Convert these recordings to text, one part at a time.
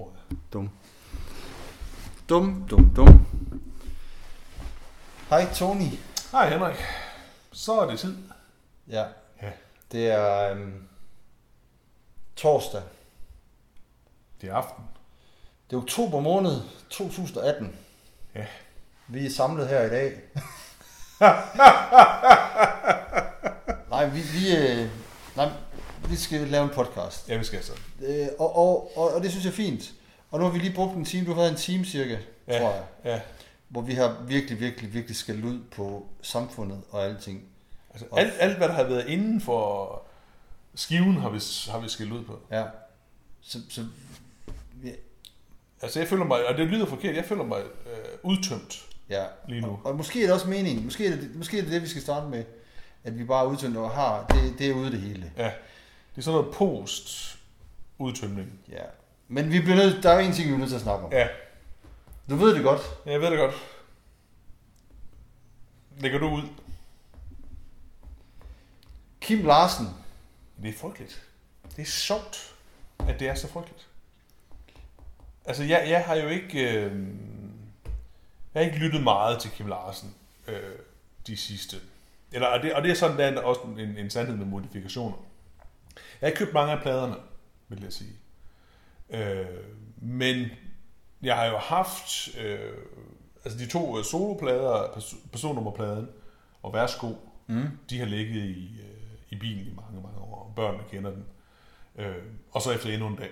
tror jeg. Dum. Dum, dum, dum. Hej Tony. Hej Henrik. Så er det tid. Ja. Ja. Det er øhm, torsdag. Det er aften. Det er oktober måned 2018. Ja. Vi er samlet her i dag. nej, vi, vi, øh, nej, vi skal lave en podcast. Ja, vi skal så. Øh, og, og, og, og det synes jeg er fint. Og nu har vi lige brugt en time, du har været en time cirka, Ja. tror jeg. Ja. Hvor vi har virkelig, virkelig, virkelig skældt ud på samfundet og alting. Altså, alt, alt, hvad der har været inden for skiven, har vi, har vi skilt ud på. Ja. Så, så ja, Altså, jeg føler mig, og det lyder forkert, jeg føler mig øh, udtømt ja. lige nu. Og, og måske er det også meningen, måske er det, måske er det det, vi skal starte med, at vi bare er udtømt og har, det, det er ude det hele. Ja. Det er sådan noget post-udtømning. Ja. Men vi bliver nødt, der er en ting, vi er nødt til at snakke om. Ja, Du ved det godt. jeg ved det godt. Lægger du ud? Kim Larsen, Det er frygteligt. Det er sjovt, at det er så frygteligt. Altså, jeg, jeg har jo ikke... Øh, jeg har ikke lyttet meget til Kim Larsen øh, de sidste... Eller, og, det, og det er sådan, der er også en, en sandhed med modifikationer. Jeg har købt mange af pladerne, vil jeg sige. Øh, men jeg har jo haft øh, altså de to øh, soloplader, pers- personnummerpladen og Værsgo, mm. de har ligget i, øh, i bilen i mange, mange år, og børnene kender den. Øh, og så efter endnu en dag,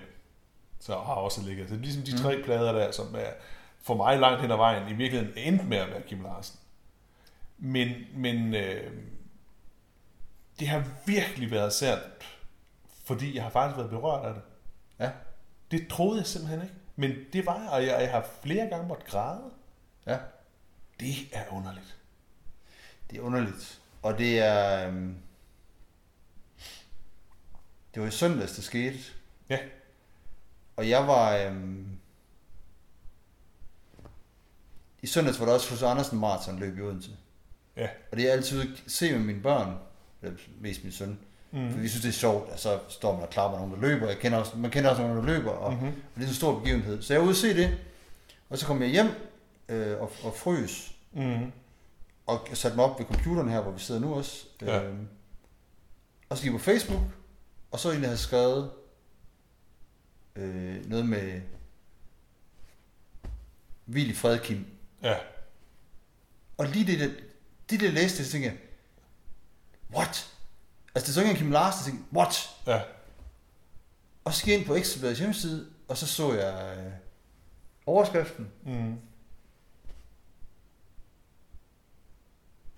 så har også ligget. Så det er ligesom de tre plader der, som er for mig langt hen ad vejen, i virkeligheden endte med at være Kim Larsen. Men, men øh, det har virkelig været sært, fordi jeg har faktisk været berørt af det. Ja. Det troede jeg simpelthen ikke. Men det var jeg, og jeg, jeg har flere gange måttet græde. Ja. Det er underligt. Det er underligt. Og det er... Øhm, det var i søndags, det skete. Ja. Og jeg var... Øhm, I søndags var der også hos Andersen Marathon løb i Odense. Ja. Og det er altid at se med mine børn, eller mest min søn, mm. for vi synes, det er sjovt, at så står man og klapper nogen, der løber. Jeg kender også, man kender også nogen, der løber, og, mm-hmm. og det er en stor begivenhed. Så jeg var ude det, og så kom jeg hjem øh, og, og frøs, Mm. og satte mig op ved computeren her, hvor vi sidder nu også. Ja. Øhm, og så gik på Facebook, og så en, der havde skrevet øh, noget med Hvil i fred, Kim. Ja. Og lige det, der, det der læste, så tænkte jeg, what? Altså det så ikke en Kim Larsen, jeg tænkte, what? Ja. Og så gik jeg ind på Ekstrabladets hjemmeside, og så så jeg øh, overskriften. Mm.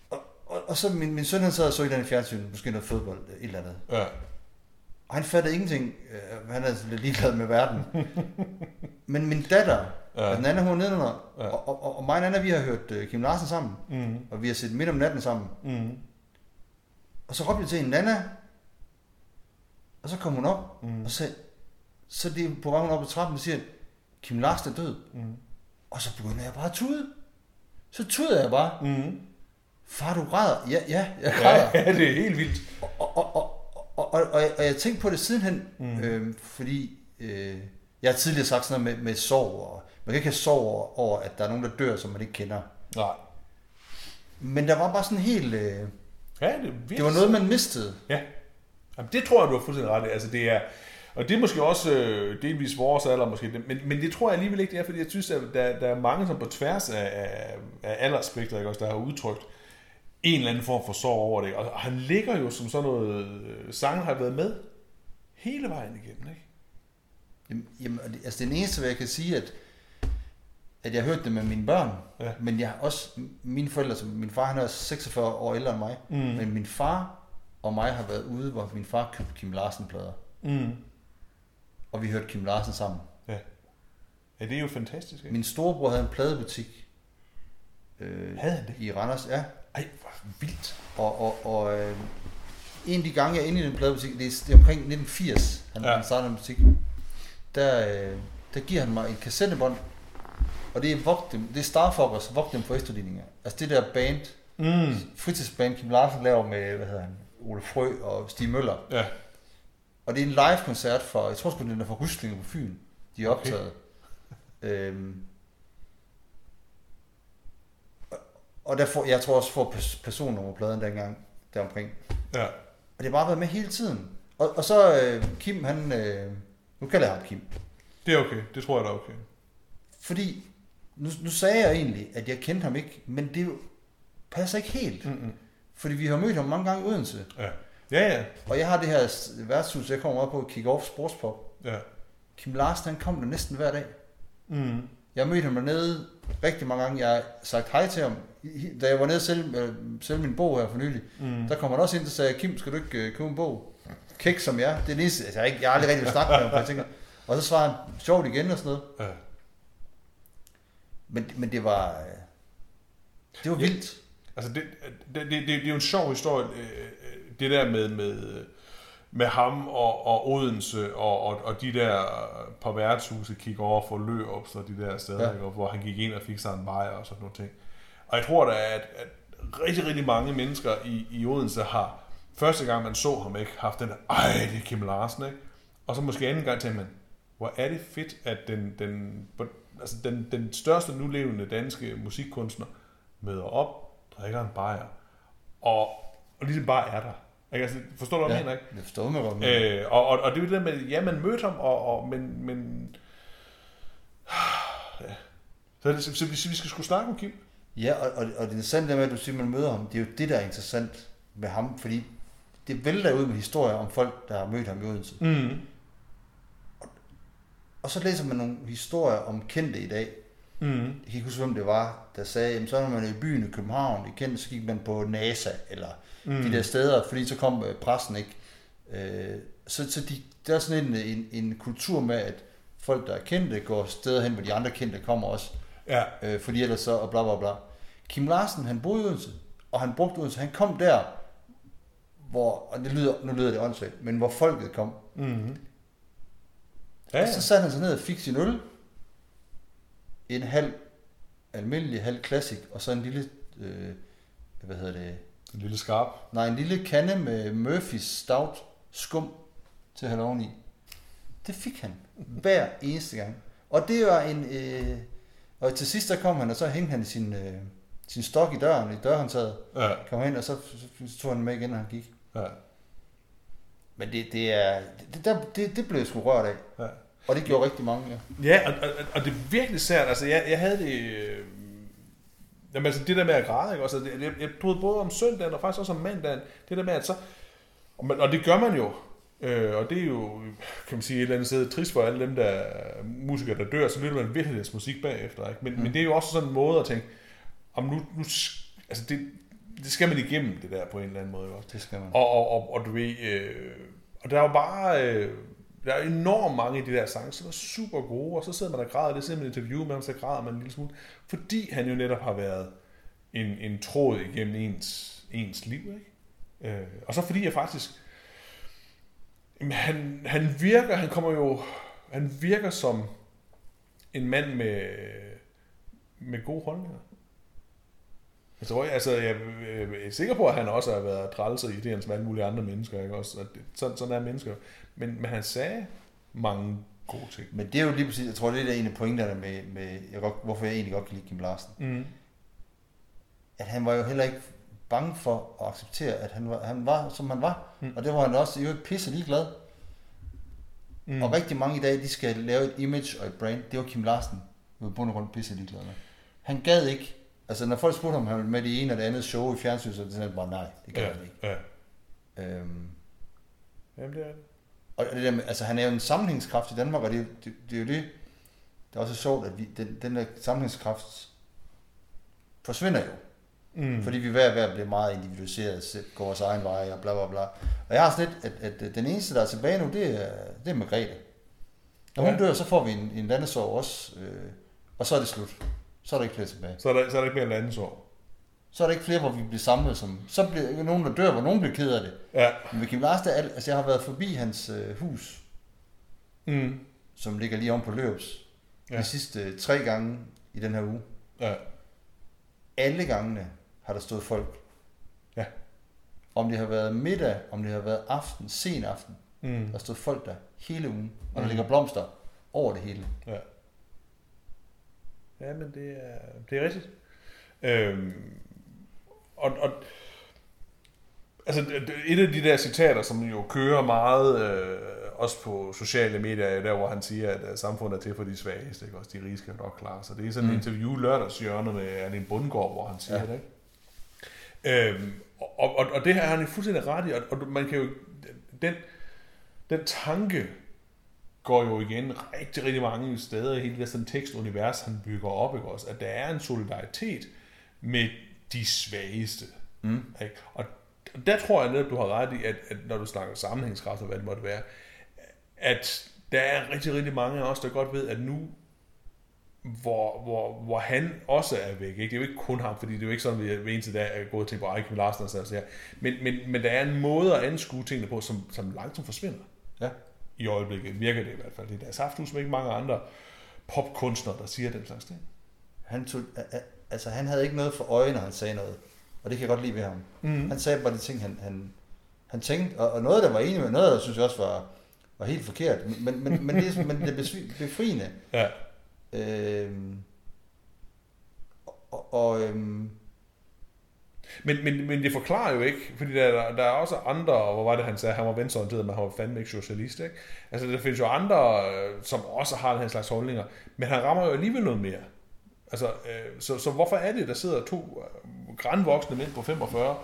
Og, og, og så min, min søn, han sad og så et eller andet fjernsyn, måske noget fodbold, et eller andet. Ja. Og han fattede ingenting. Øh, han er altså lidt ligeglad med verden. Men min datter, Ja. ja. den anden, hun er nedenunder, Ja. og, og, og mig og Anna, vi har hørt uh, Kim Larsen sammen, Mm. og vi har set midt om natten sammen. Mm. Og så råbte jeg til hende, Nana, og så kom hun op, Mm. og så, så det er på vej hun op ad trappen, og siger, Kim Larsen er død. Mm. Og så begynder jeg bare at tude. Så tudede jeg bare, Mm. far du græder. Ja, ja, jeg græder. Ja, det er helt vildt. Og, og, og, og, og, og, jeg, og jeg tænkte på det sidenhen, mm. øh, fordi øh, jeg har tidligere sagt sådan noget med, med sorg, og man kan ikke have sorg over, over, at der er nogen, der dør, som man ikke kender. Nej. Men der var bare sådan helt, øh, Ja, det er det var noget, man mistede. Ja. Jamen, det tror jeg, du har fuldstændig ret i. Altså, det er, og det er måske også øh, delvis vores alder, måske, men, men det tror jeg alligevel ikke, det er, fordi jeg synes, at der, der er mange, som på tværs af, af, af aldersspektret, ikke, også, der har udtrykt en eller anden form for sorg over det. Og han ligger jo som sådan noget, øh, sangen har været med hele vejen igennem, ikke? Jamen, jamen, og det- altså det eneste, hvad jeg kan sige, at, at jeg hørte det med mine børn, Ja. men jeg har også, mine forældre, som min far han er 46 år ældre end mig, Mm. men min far og mig har været ude, hvor min far købte Kim Larsen-plader, Mm. og vi hørte Kim Larsen sammen. Ja. Ja, det er jo fantastisk, ikke? Min storebror havde en pladebutik øh, Havde han det? i Randers, ja. Ej, hvor vildt. Og, og, og øh, en af de gange, jeg er inde i den pladebutik, det er, det er omkring 1980, han, Ja. ja. han startede en butik, der, øh, der giver han mig en kassettebånd, og det er, Vogt dem, det er Starfuckers, Vogt dem for efterligninger. Altså det der band, Mm. fritidsband, Kim Larsen laver med, hvad hedder han, Ole Frø og Stig Møller. Ja. Og det er en live-koncert fra, jeg tror sgu, den er fra Ryslinge på Fyn. De er optaget. Okay. Øhm, og- der får, jeg tror også får pers- personnummerpladen dengang, deromkring. Ja. Og det har bare været med hele tiden. Og, og så øh, Kim, han... Øh, nu kalder jeg ham Kim. Det er okay. Det tror jeg, der er okay. Fordi, nu, nu sagde jeg egentlig, at jeg kendte ham ikke, men det passer ikke helt. Mm-mm. Fordi vi har mødt ham mange gange i Odense. Ja. Ja, ja. Og jeg har det her værtshus, jeg kommer op på, Kick-Off Sportspop. Ja. Kim Larsen, han kom der næsten hver dag. Mm. Jeg har mødt ham dernede rigtig mange gange. Jeg har sagt hej til ham. Da jeg var nede selv, øh, selv min bog her for nylig, Mm. der kom han også ind og sagde, Kim, skal du ikke øh, købe en bog? Kæk som jeg. Det er det eneste, altså, jeg, har ikke, jeg har aldrig rigtig vil snakke med ham, for jeg tænker. Og så svarede han, sjovt igen og sådan noget. Ja. Men, men det var, øh, det var Ja. vildt. Altså, det, det, det, det, er jo en sjov historie, øh, øh, det der med, med, med ham og, og Odense og, og, og de der par værtshuse kigge over for Lørups og de der steder, Ja. ja. hvor han gik ind og fik sig en bajer og sådan nogle ting. Og jeg tror da, at, at rigtig, rigtig mange mennesker i, i Odense har, første gang man så ham ikke, haft den der, ej, det er Kim Larsen, ikke? Og så måske anden gang tænker man, hvor er det fedt, at den, den, altså den, den største nulevende danske musikkunstner møder op, drikker en bajer, og, og ligesom bare er der. Ikke? Altså, forstår du, hvad jeg mener, ikke? det forstår mig godt. Øh, og, og, og det er jo det der med, ja, man mødte ham, og, og, men, men ja. Så, det, så, så, vi, så vi skal skulle snakke om Kim. Ja, og, og, og det interessante er med, at du siger, at man møder ham, det er jo det, der er interessant med ham, fordi det vælter ud med historier om folk, der har mødt ham i Odense. Mm. Og så læser man nogle historier om kendte i dag. Mm. Jeg kan ikke huske, hvem det var, der sagde, jamen, så når man er i byen i København, i kendte, så gik man på NASA, eller mm. De der steder, fordi så kom øh, pressen ikke. Øh, så så de, der er sådan en, en, en kultur med, at folk, der er kendte, går steder hen, hvor de andre kendte kommer også. Ja. øh, fordi ellers så, og bla bla bla. Kim Larsen, han boede i Odense, og han brugte Odense, han kom der, hvor, og det lyder, nu lyder det åndssvagt, men hvor folket kom. Mm. Ja, Ja, ja. Så satte han sig ned og fik sin øl, en halv almindelig, halv classic, og så en lille, øh, hvad hedder det, en lille skarp. nej, en lille kande med Murphys Stout skum til at hælde oveni. Det fik han hver eneste gang. Og det var en... Øh, og til sidst der kom han, og så hængte han sin, øh, sin stok i døren, i dørhåndtaget. Ja, Kom hen, og så, så tog han med igen, når han gik. ja, Men det, det er... Det, der, det, det blev jeg sgu rørt af. ja. Og det gjorde rigtig mange, ja. Ja, og, og, og det er virkelig sært. Altså, jeg, jeg havde det... Øh, jamen, altså, det der med at græde, ikke? Altså, jeg, jeg troede både om søndagen og faktisk også om mandagen. Det der med, at så... Og, man, og det gør man jo. Øh, og det er jo, kan man sige, et eller andet sted trist for alle dem, der er musikere, der dør, så lytter man virkelig deres musik bagefter. Ikke? Men, mm. men det er jo også sådan en måde at tænke, om nu, nu altså det, det skal man igennem det der på en eller anden måde. Også? Det skal man. Og, og, og, og du ved, øh, og der er jo bare, øh, der er enormt mange i de der sange, som er super gode, og så sidder man og græder, det er simpelthen et interview med ham, så græder man en lille smule, fordi han jo netop har været en, en tråd igennem ens, ens liv, ikke? Øh, og så fordi jeg faktisk, jamen, han, han virker, han kommer jo, han virker som en mand med, med gode holdninger. Jeg tror, altså, jeg er sikker på, at han også har været træls og irriterende som alle mulige andre mennesker, ikke også? Og det, sådan, sådan er mennesker. Men, men han sagde mange gode ting. Men det er jo lige præcis, jeg tror, det er en af pointerne med, med jeg godt, hvorfor jeg egentlig godt kan lide Kim Larsen. Mm. At han var jo heller ikke bange for at acceptere, at han var, han var som han var. Mm. Og det var han også i øvrigt pisse ligeglad. Mm. Og rigtig mange i dag, de skal lave et image og et brand. Det var Kim Larsen, der var bund og grund pisse ligeglad med. Han gad ikke. Altså, når folk spurgte om han ville med det ene og det andet show i fjernsynet, så sagde han bare, nej, det gad ja, han ikke. ja. Øhm, Jamen, det er det. og det der med, altså, han er jo en sammenhængskraft i Danmark, og det, er jo- det, det er jo det, der er også sjovt, at vi, den, den der sammenhængskraft forsvinder jo. Mm. Fordi vi er ved at, ved at blive meget individualiseret, går vores egen vej og bla bla bla. Og jeg har sådan lidt, at, at den eneste, der er tilbage nu, det er, det er Margrethe. Når hun Ja. dør, så får vi en, en landesorg også, øh, og så er det slut. Så er der ikke flere tilbage. Så, er der, så er der ikke mere landsår. Så er der ikke flere, hvor vi bliver samlet som... Så bliver nogen, der dør, hvor nogen bliver ked af det. Ja. Men med Kim Larsen, er alt, altså jeg har været forbi hans øh, hus, Mm. som ligger lige oven på Løbs, ja. De sidste øh, tre gange i den her uge. Ja. Alle gangene har der stået folk. Ja. Om det har været middag, om det har været aften, sen aften, Mm. Der stod folk der hele ugen, og der Mm. ligger blomster over det hele. Ja. Ja, men det er, det er rigtigt. Øhm, og, og altså, et af de der citater, som jo kører meget, øh, også på sociale medier, er der, hvor han siger, at øh, samfundet er til for de svageste, ikke? også de rige skal nok klare sig. Det er sådan mm. en interview lørdagshjørnet med Erling Bundgaard, hvor han siger ja. det. Ikke? Øhm, og, og, og det her har han fuldstændig ret i, og, og man kan jo, den, den tanke går jo igen rigtig, rigtig mange steder i hele det sådan tekstunivers, han bygger op, ikke også? At der er en solidaritet med de svageste. Mm. Ikke? Og der tror jeg netop, du har ret i, at, at når du snakker sammenhængskraft og hvad det måtte være, at der er rigtig, rigtig mange af os, der godt ved, at nu, hvor, hvor, hvor han også er væk, ikke? det er jo ikke kun ham, fordi det er jo ikke sådan, at vi hver eneste dag er gået til på Eichmann Larsen og sådan her, men, men, men der er en måde at anskue tingene på, som, som langsomt forsvinder. Ja. I øjeblikket virker det i hvert fald. Det er Safthus, som ikke mange andre popkunstnere, der siger den slags ting. Han, tog, altså, han havde ikke noget for øje, når han sagde noget. Og det kan jeg godt lide ved ham. Mm. Han sagde bare de ting, han, han, han tænkte. Og, og noget, der var enig med, noget, der synes jeg også var, var helt forkert. Men, men, men, det, men det er befriende. Ja. Øhm, og, og øhm, men, men, men det forklarer jo ikke, fordi der, der er også andre, og hvor var det han sagde, han var venstreorienteret, men han var fandme ikke socialist, ikke? Altså der findes jo andre, øh, som også har den her slags holdninger, men han rammer jo alligevel noget mere. Altså, øh, så, så hvorfor er det, der sidder to øh, grænvoksne mænd på 45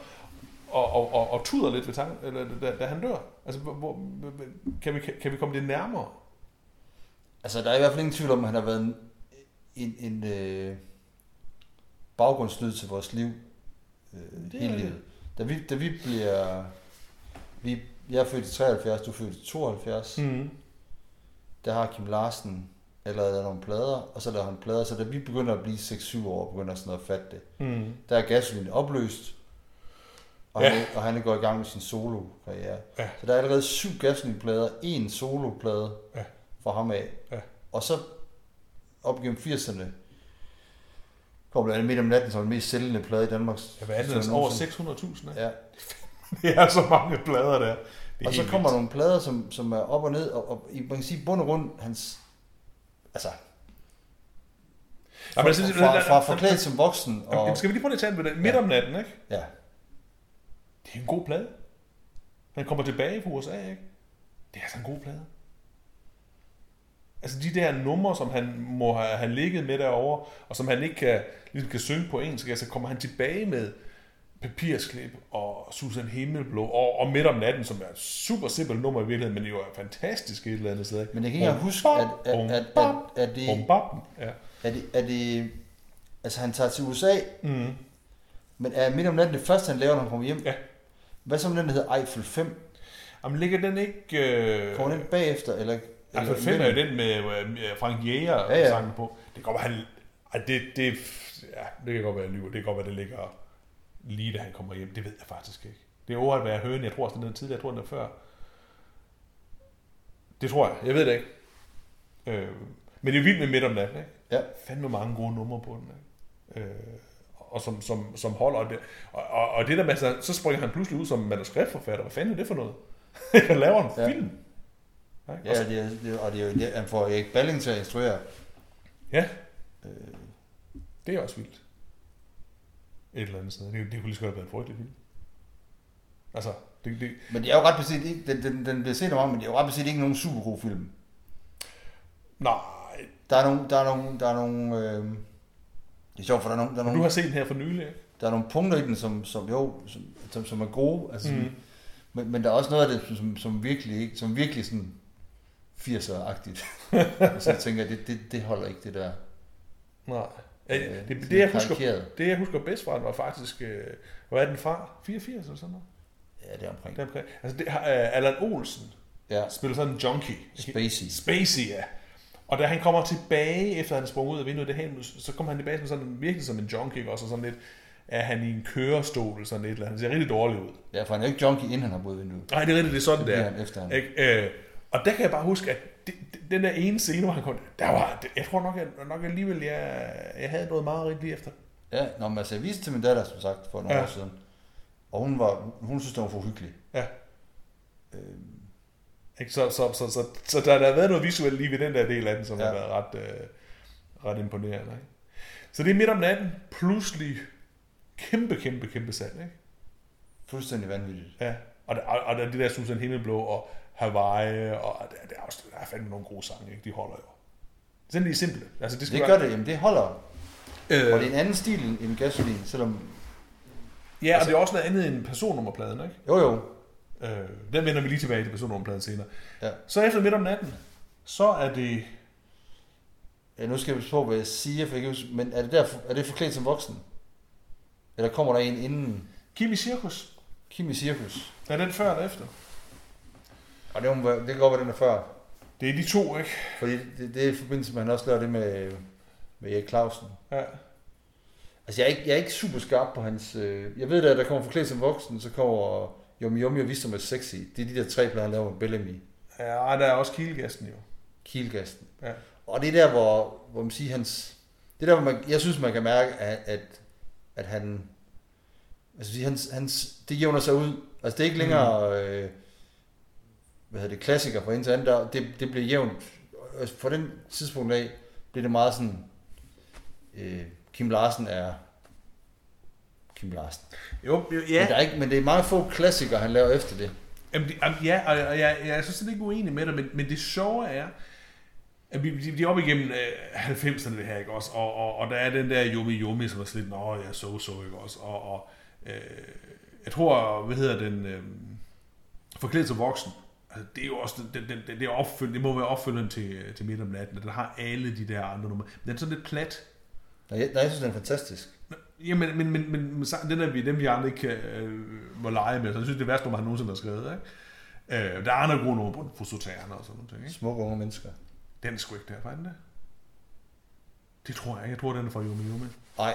og, og, og, og tuder lidt ved tanken, eller, da, da han dør? Altså, hvor, kan, vi, kan vi komme det nærmere? Altså, der er i hvert fald ingen tvivl om, at han har været en, en, en øh, baggrundslyd til vores liv øh, hele livet. Da vi, da vi bliver... Vi, jeg er født i 73, du er født i 72. Mm. Der har Kim Larsen allerede lavet nogle plader, og så laver han plader, så da vi begynder at blive 6-7 år, begynder sådan at fatte det. Mm. Der er gasolin opløst, og, ja. han, og han er gået i gang med sin solo-karriere. Ja. Så der er allerede syv gasolin-plader, en solo-plade ja. fra ham af. Ja. Og så op gennem 80'erne, kom der midt om natten som den mest sælgende plade i Danmark. Ja, hvad er det, altså over 600.000? Ja. det er så mange plader der. Og så kommer vildt. nogle plader, som, som er op og ned, og, og man kan sige, bund og grund, hans, altså, fra, altså, fra, fra forklædt som voksen. Og... Jamen, skal vi lige prøve at tage den midt ja. om natten, ikke? Ja. Det er en god plade. Han kommer tilbage fra USA, ikke? Det er altså en god plade. Altså de der numre, som han må have, have ligget med derovre, og som han ikke kan, ligesom kan synge på engelsk, altså kommer han tilbage med Papirsklip og Susan Himmelblå og, og Midt om natten, som er et super simpelt nummer i virkeligheden, men det er jo fantastisk et eller andet sted. Men jeg kan ikke huske, at, at, at, at, at, det, ja. er det, er det, altså han tager til USA, mm. men er Midt om natten det første, han laver, når han kommer hjem? Ja. Hvad så med den, der hedder Eiffel 5? Jamen ligger den ikke... Øh... Kommer den bagefter, eller Altså, fem er jo den med Frank Jæger ja, ja. sangen på. Det kan godt være, han... det, det, ja, det kan godt være, det kan godt være, det ligger lige da han kommer hjem. Det ved jeg faktisk ikke. Det er over at være høne. Jeg tror også, den er tidligere. Jeg tror, den er før. Det tror jeg. Jeg ved det ikke. Øh, men det er vildt med midt om natten, ikke? Ja. Fandme mange gode numre på den, ikke? Øh, og som, som, som holder det. Og, og, og det der med, så, så springer han pludselig ud som manuskriptforfatter. Hvad fanden er det for noget? Han laver en ja. film. Ja, og det, er, det, og det er jo det, han får Erik Balling til at instruere. Ja. Øh. Det er også vildt. Et eller andet sted. Det, det kunne lige så godt have været en frygtelig film. Altså, det, det... Men det er jo ret beset ikke, den, den, den bliver set om, men det er jo ret beset ikke nogen super god film. Nej. Der er nogle, der er nogle, der er nogle, øh... det er sjovt, for der er nogle, der er nogle... Du har set den her for nylig, ikke? Der er nogle punkter i den, som, som jo, som, som, som er gode, altså, mm. men, men der er også noget af det, som, som virkelig, som virkelig sådan 80'er-agtigt. så jeg tænker, det, det, det holder ikke, det der. Nej. Øh, det, det, det, jeg husker, det, jeg husker bedst fra den, var faktisk, øh, hvad er den fra? 84 eller sådan noget? Ja, det er omkring. Det er omkring. Altså, det, uh, Allan Olsen ja. spiller sådan en junkie. Spacey. Spacey, ja. Og da han kommer tilbage, efter han sprunget ud af vinduet, det her, så kommer han tilbage som sådan, virkelig som en junkie, også sådan lidt, er han i en kørestol, sådan et eller andet. Han ser rigtig dårlig ud. Ja, for han er ikke junkie, inden han har brudt vinduet. Nej, det er rigtigt, det er sådan, det, det er. Han efter han. Ikke? Øh, og der kan jeg bare huske, at det, den der ene scene, hvor han kom, der var, jeg tror nok, at nok alligevel, jeg, jeg havde noget meget rigtig efter. Ja, når man altså, jeg viste til min datter, som sagt, for nogle ja. år siden, og hun, var, hun synes, det var for hyggelig. Ja. Øhm, Ikke? Så, så, så, så, så, der, der har været noget visuelt lige ved den der del af den, som ja. Har været ret, øh, ret imponerende. Ikke? Så det er midt om natten, pludselig kæmpe, kæmpe, kæmpe salg. Ikke? Fuldstændig vanvittigt. Ja. Og, der, og, og der, det der Susan Himmelblå og Hawaii, og der, der, er også, der er fandme nogle gode sange, ikke? de holder jo. Sådan lige simple. Altså, det, skal Det være- gør det, jamen det holder. Øh, Og det er en anden stil end, gasolin, selvom... ja, og det er også noget andet end personnummerpladen, ikke? Jo jo, Øh, den vender vi lige tilbage til personnummerpladen senere. Ja. Så efter midt om natten, så er det... ja, nu skal jeg på, hvad jeg siger, for jeg kan huske, men er det, der, er det forklædt som voksen? Eller kommer der en inden Kimi Cirkus. Kimi Cirkus? Er den før eller efter? Og det, må det kan godt være, den er før. Det er de to, ikke? Fordi det, det er i forbindelse med, at han også laver det med, med Erik Clausen. Ja. Altså, jeg er, ikke, jeg er ikke super skarp på hans... Øh, jeg ved da, at der kommer forklædt som voksen, så kommer Yum Yum og Visum er sexy. Det er de der tre plader, han laver med Bellamy. Ja, der er også Kielgasten jo. Kielgasten. Ja. Og det er der, hvor, hvor man siger, hans... Det er der, hvor man, jeg synes, man kan mærke, at, at, at han... Altså, hans, hans, det jævner sig ud. Altså, det er ikke længere... Mm. Øh, hvad hedder det, klassiker en til anden. Der, det, det bliver jævnt. Fra den tidspunkt af, bliver det meget sådan... Øh, Kim Larsen er... Kim Larsen. Jo, jo Men, ja. der er ikke, men det er meget få klassikere, han laver efter det. Jamen, det, jamen, ja, og, og jeg, jeg er så slet ikke uenig med dig, men, men det sjove er, at vi, de, de er op igennem øh, 90'erne det her, ikke også? Og, og, og der er den der Yumi Yumi, som er sådan lidt, nå, jeg så så, ikke også? Og, og øh, jeg tror, hvad hedder den, øh, forklædt som voksen, det er jo også, den, den, den, det, er opfølg, det må være opfølgeren til, til midt om natten, og den har alle de der andre numre. Men den er sådan lidt plat. Nej, jeg, jeg synes, den er fantastisk. Jamen, men, men, men, men den er vi, dem vi andre ikke øh, må lege med, så jeg synes, det er værste nummer, han nogensinde har skrevet, ikke? Øh, der er andre gode numre, både Fosoterne og sådan noget? Smukke unge mennesker. Den er sgu ikke der, var den det? Det tror jeg. Jeg tror, den er fra Yumi Yumi. Nej,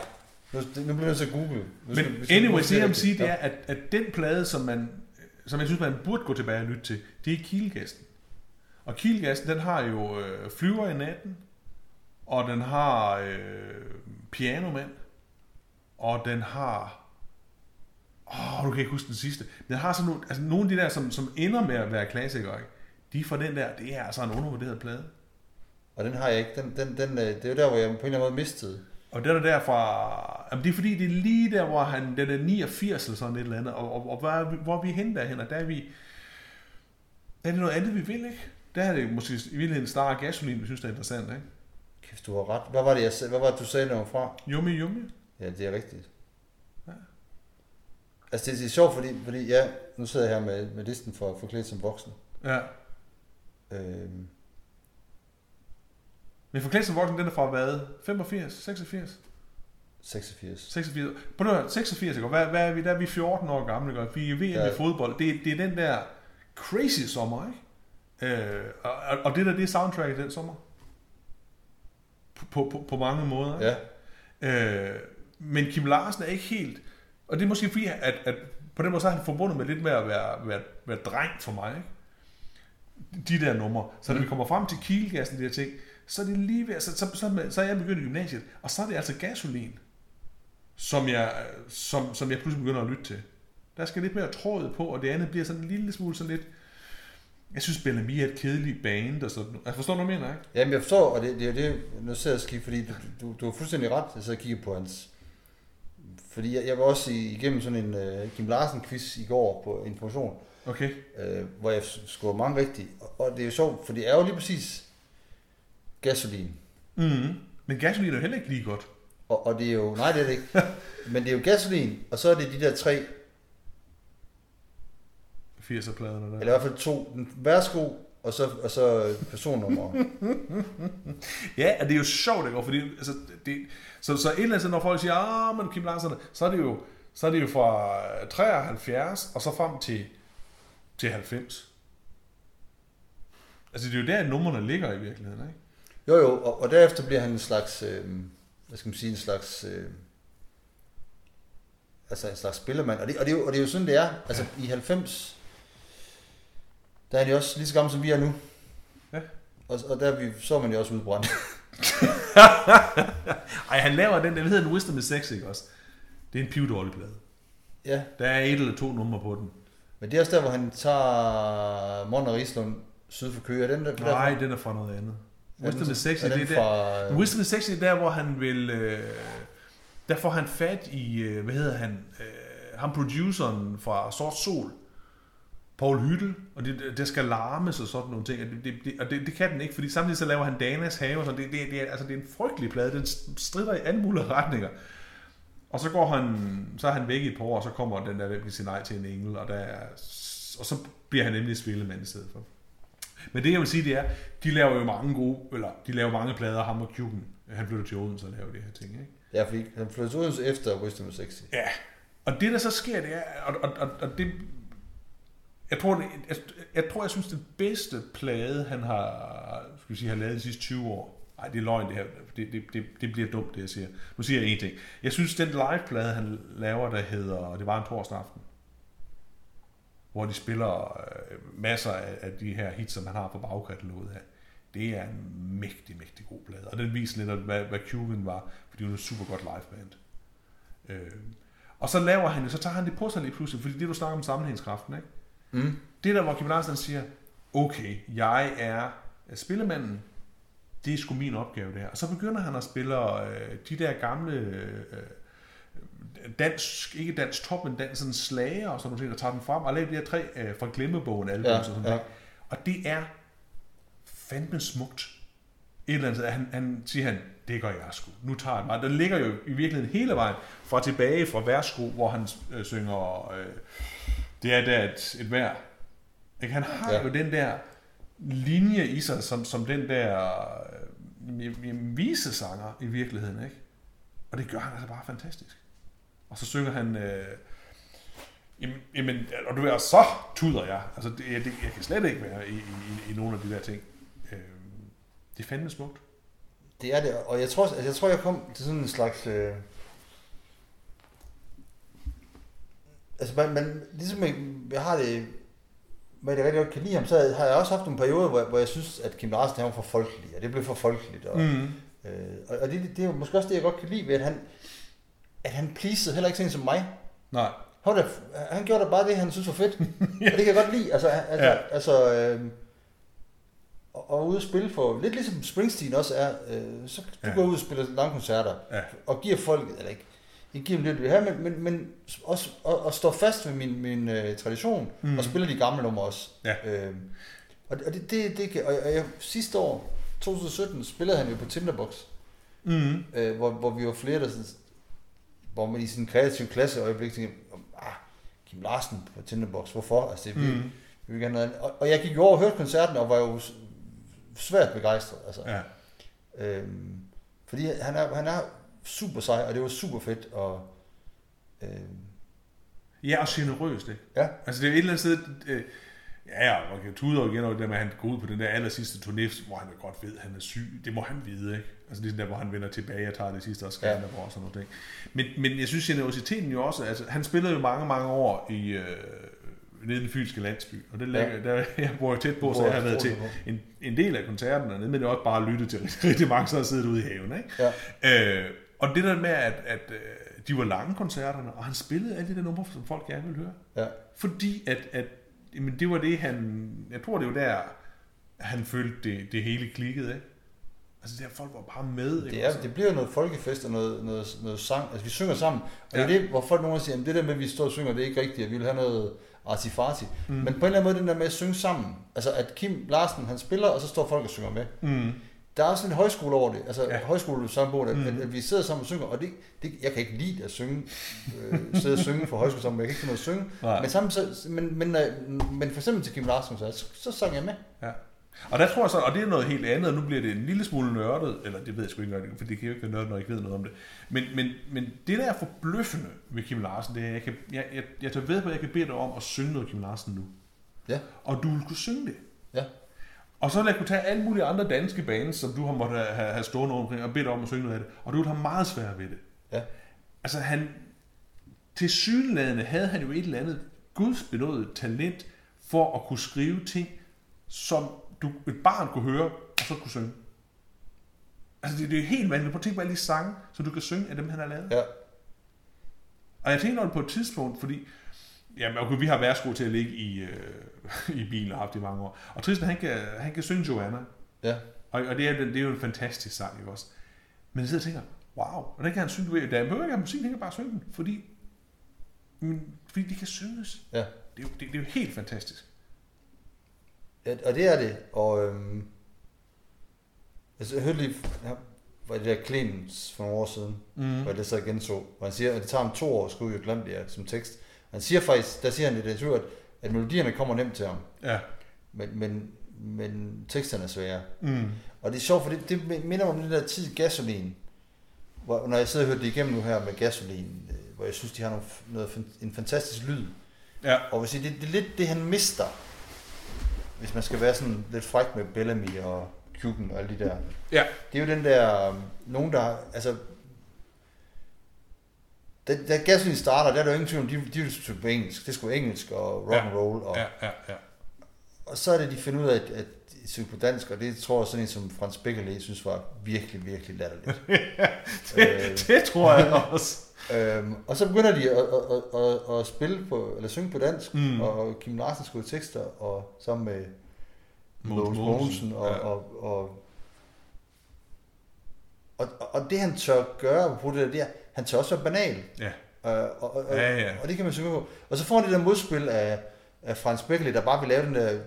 nu, nu bliver jeg at google. Nu Men skal- vi skal anyway, det jeg vil sige, det Ja. er, at, at den plade, som, man, som jeg synes, man burde gå tilbage og lytte til, det er kilgassen. Og kilgassen, den har jo øh, flyver i natten, og den har øh, pianomand, og den har... Åh, oh, du kan ikke huske den sidste. Den har sådan nogle, altså nogle af de der, som, som ender med at være klassikere, ikke? de er fra den der, det er altså en undervurderet plade. Og den har jeg ikke. Den, den, den, øh, det er jo der, hvor jeg på en eller anden måde mistede. Og den er derfra... Jamen det er fordi, det er lige der, hvor han... Den er 89 eller sådan et eller andet. Og, og, og hvor, er vi, hvor er vi henne derhen? Og der er vi... Der er det noget andet, vi vil, ikke? Der er det måske i virkeligheden snarere gasolin, vi synes, det er interessant, ikke? Kæft, du har ret. Hvad var det, jeg? Hvad var det, du sagde, var fra? Yummy, yummy. Ja, det er rigtigt. Ja. Altså, det, det er sjovt, fordi, fordi ja, nu sidder jeg her med, med listen for forklædt som voksen. Ja. Øhm, Men forklædt som voksen, den er fra hvad? 85? 86? 86. 86. På det her, 86, ikke? Hvad, hvad er vi? Der er vi 14 år gamle, ikke? Vi er VM Ja. i fodbold. Det, det er den der crazy sommer, ikke? Øh, og, og- det der, det er soundtrack den sommer. På, på, på, mange måder. ikke? Ja, Øh, men Kim Larsen er ikke helt... Og det er måske fordi, at, at på den måde så er han forbundet med lidt med at være, være, være dreng for mig. Ikke? De der numre. Så når vi kommer frem til Kielgassen, de her ting, så er det lige ved, så, så, så, så er jeg begyndt i gymnasiet, og så er det altså gasolin, som jeg, som, som jeg pludselig begynder at lytte til. Der skal lidt mere tråd på, og det andet bliver sådan en lille smule sådan lidt... Jeg synes, Bellamy er et kedeligt band, og sådan. Jeg forstår, hvad du mener, ikke? Jamen, jeg forstår, og det, det er det, nu sidder jeg og fordi du, du, du har fuldstændig ret, jeg sidder og kigger på hans... Fordi jeg, jeg var også igennem sådan en uh, Kim Larsen-quiz i går på Information, Okay. øh, hvor jeg scorede mange rigtigt. Og, og det er jo sjovt, for det er jo lige præcis gasolin. Mm-hmm. Men gasolin er jo heller ikke lige godt. Og, og det er jo, nej det er det ikke, men det er jo gasolin, og så er det de der tre, 80'er-pladerne der. eller i hvert fald to, værsgo, og så, og så personnummer. Ja, og det er jo sjovt, ikke? Fordi, altså, det, så, så et eller andet, når folk siger, ah, men Kim Larsen, så er det jo, så er det jo fra 73 og så frem til, til 90. Altså, det er jo der, numrene ligger i virkeligheden, ikke? Jo jo, og, og derefter bliver han en slags, øh, hvad skal man sige, en slags, øh, altså en slags spillermand. Og det, og, det er og det er jo sådan, det er. Altså i 90, der er de også lige så gamle, som vi er nu. Ja. Og, og der er vi, så er man jo også udbrændt. Ej, han laver den, den hedder en Wisdom is Sex, ikke også? Det er en pivdårlig plade. ja, Der er et eller to numre på den. men det er også der, hvor han tager Mon og Rislund syd for Køge. Er den der? Nej, den er fra noget andet. Wisdom is Sexy, er det er fra, der. Wisdom is Sexy, er der, hvor han vil... Øh, der får han fat i, øh, hvad hedder han, øh, ham produceren fra Sort Sol, Paul Hyttel, og det, det skal larmes og sådan nogle ting, og det, det, og det, det kan den ikke, fordi samtidig så laver han Danas have, og sådan, det, det, det, er, altså, det er en frygtelig plade, den strider i alle mulige retninger. Og så går han, så er han væk i et par år, og så kommer den der, hvem vil sige nej til en engel, og, der er, og så bliver han nemlig spillemand i stedet for. Men det jeg vil sige, det er, de laver jo mange gode, eller de laver mange plader, ham og Cuban. Han flytter til Odense og laver det her ting, ikke? Ja, fordi han flyttede til Odense efter Wisdom is Sexy. Ja, og det der så sker, det er, og, og, og, og det, jeg tror, det, jeg, jeg tror, jeg synes, det bedste plade, han har, skal vi sige, har lavet de sidste 20 år, Nej, det er løgn det her. Det, det, det, det bliver dumt, det jeg siger. Nu siger jeg en ting. Jeg synes, den liveplade, han laver, der hedder Det var en torsdag aften, hvor de spiller øh, masser af, af de her hits, som han har på bagkataloget her. Det er en mægtig, mægtig god plade. Og den viser lidt, hvad, hvad Cuban var, fordi det var et super godt liveband. Øh, og så laver han det, så tager han det på sig lige pludselig, fordi det du snakker om sammenhængskraften, ikke? Mm. Det der, hvor Kim Larsen siger, okay, jeg er spillemanden, det er sgu min opgave der. Og så begynder han at spille øh, de der gamle øh, dansk, ikke dansk top, men dansk sådan slager og sådan noget, der tager den frem og laver de her tre øh, fra glemmebogen albums Ja, og sådan ja. Og det er fandme smukt. Et eller andet han, han siger han, det gør jeg sgu. Nu tager jeg mig. Den ligger jo i virkeligheden hele vejen fra tilbage fra Værsgo, hvor han øh, synger, øh, det er der et, et vejr. Ikke? Han har ja. jo den der linje i sig, som, som den der øh, visesanger i virkeligheden. Ikke? Og det gør han altså bare fantastisk. Og så synger han... Øh, jamen, jamen, og du og så tuder jeg. Altså, det, det, jeg kan slet ikke være i, i, i nogle af de der ting. Øh, det er fandme smukt. Det er det, og jeg tror, altså, jeg tror, jeg kom til sådan en slags... Øh... Altså, man, man, ligesom jeg, jeg har det, hvad jeg rigtig godt kan lide ham, så har jeg også haft nogle perioder, hvor, hvor jeg synes, at Kim Larsen han var for folkelig, og det blev for folkeligt. Og, Mm. øh, og, og det, det, er jo måske også det, jeg godt kan lide ved, at han, at han pleasede heller ikke sådan som mig. Nej. Han, var da, han gjorde da bare det, han synes var fedt. Og det kan jeg godt lide. Altså, altså, Ja. ja. altså øh, og, og ude at spille for, lidt ligesom Springsteen også er, øh, så du Ja. ja. går ud og spiller lange koncerter, Ja. og giver folk, eller ikke, ikke giver dem det, de vil have, men, men, men også og, og står fast ved min, min øh, tradition, Mm. og spiller de gamle numre også. Ja. Øh, og det, og det, det, det kan, og, og jeg, sidste år, 2017, spillede han jo på Tinderbox, Mm. øh, hvor, hvor vi var flere, der sådan, hvor man i sin kreative klasse øjeblik tænkte, ah, Kim Larsen på Tinderbox, hvorfor? Altså, det, vi, Mm. vi vil gerne noget andet. Og, og jeg gik jo over og hørte koncerten, og var jo svært begejstret. Altså. Ja. Øhm, fordi han er, han er super sej, og det var super fedt. Og, øhm, Ja, og generøst, ikke? ja, Altså det er et eller andet sted, øh, ja, ja, man kan tude over igen over det der med, at han går ud på den der aller sidste turné, hvor han jo godt ved, at han er syg. Det må han vide, ikke? Altså ligesom der, hvor han vender tilbage og tager det sidste og skal Ja. og sådan noget. Men, men jeg synes, generositeten jo også, altså han spillede jo mange, mange år i, øh, nede i den fynske landsby, og det Ja. der, jeg bor tæt på, så jeg har været til en, en del af koncerten dernede, men det er også bare lyttet til rigtig, mange, så har siddet ude i haven, ikke? ja, Øh, og det der med, at, at øh, de var lange koncerterne, og han spillede alle de der numre, som folk gerne ville høre. ja. Fordi at, at jamen det var det, han... Jeg tror, det var der, han følte, det, det hele klikkede, ikke? Altså, der folk var bare med, ikke? Det, er, det bliver noget folkefest og noget, noget, noget sang. Altså, vi synger sammen. Og ja. det er det, hvor folk nogle gange siger, at det der med, at vi står og synger, det er ikke rigtigt, og vi vil have noget artifarti. Mm. Men på en eller anden måde, den der med at synge sammen. Altså, at Kim Larsen, han spiller, og så står folk og synger med. Mm. Der er også en højskole over det, altså ja. Ja. højskole sangbogen, at, Mm. at, at, vi sidder sammen og synger, og det, det, jeg kan ikke lide at synge, øh, sidde og synge for højskole sammen, jeg kan ikke finde noget at synge, Nej. men, sammen, så, men, men, øh, men for eksempel til Kim Larsen, så, så, så sang jeg med. Ja. Og der tror jeg så, og det er noget helt andet, og nu bliver det en lille smule nørdet, eller det ved jeg sgu ikke engang, for det kan jo ikke være nørdet, når jeg ikke ved noget om det. Men, men, men det der er forbløffende ved Kim Larsen, det er, at jeg, kan, jeg, jeg, jeg tager ved på, at jeg kan bede dig om at synge noget Kim Larsen nu. Ja. Og du vil kunne synge det. Ja. Og så vil jeg kunne tage alle mulige andre danske bands, som du har måttet have, have stående omkring, og bedt dig om at synge noget af det. Og du vil have meget svært ved det. Ja. Altså han, til synlædende havde han jo et eller andet gudsbenået talent for at kunne skrive ting, som du, et barn kunne høre, og så kunne synge. Altså det, det er helt vanvittigt. Prøv at tænke på alle de sange, som du kan synge af dem, han har lavet. Ja. Og jeg tænkte over det på et tidspunkt, fordi Jamen, okay, vi har værsgo til at ligge i, øh, i bilen og haft det i mange år. Og Tristan, han kan, han kan synge Joanna. Ja. Og, og det, er, det er jo en fantastisk sang, ikke også? Men jeg sidder og tænker, wow, og den kan han synge, du ved, der behøver ikke have musik, han kan bare synge den, fordi, men, fordi de kan synges. Ja. Det er, jo, det, det er jo helt fantastisk. Og det er det. Og øhm, altså, jeg hørte lige, var det der Clemens for nogle år siden, Mm. hvor jeg det så genså, hvor han siger, at det tager ham to år at skrive det som tekst. Han siger faktisk, der siger han i det interview, at, at melodierne kommer nemt til ham, Ja. men, men, men teksterne er svære. Mm. Og det er sjovt, for det, det minder mig om den der tid gasolin, hvor, når jeg sidder og hører det igennem nu her med gasolin, øh, hvor jeg synes, de har nogle, noget, fan- en fantastisk lyd. Ja. Og hvis det, det er lidt det, han mister, hvis man skal være sådan lidt fræk med Bellamy og Cuban og alle de der. Ja. Det er jo den der, øh, nogen der, altså, da, da Gasolin starter, der er der jo ingen tvivl om, de, de vil synge på engelsk. Det skulle engelsk og rock and roll. Og, Ja, ja, ja. og så er det, de finder ud af, at, at synger på dansk, og det tror jeg sådan en som Frans Beckerle synes var virkelig, virkelig latterligt. det, det tror jeg også. Øhm, og så begynder de at, at, at, at, at spille på, eller synge på dansk, Mm. og Kim Larsen skulle tekster, og sammen med Mogens Mogensen, og, ja. og, og, og, og, det han tør gøre på det der, er, han tør også være banal. Ja. Øh, og, og, Ja, ja. og det kan man synge på. Og så får han det der modspil af, af Frans Beckerle, der bare vil lave den der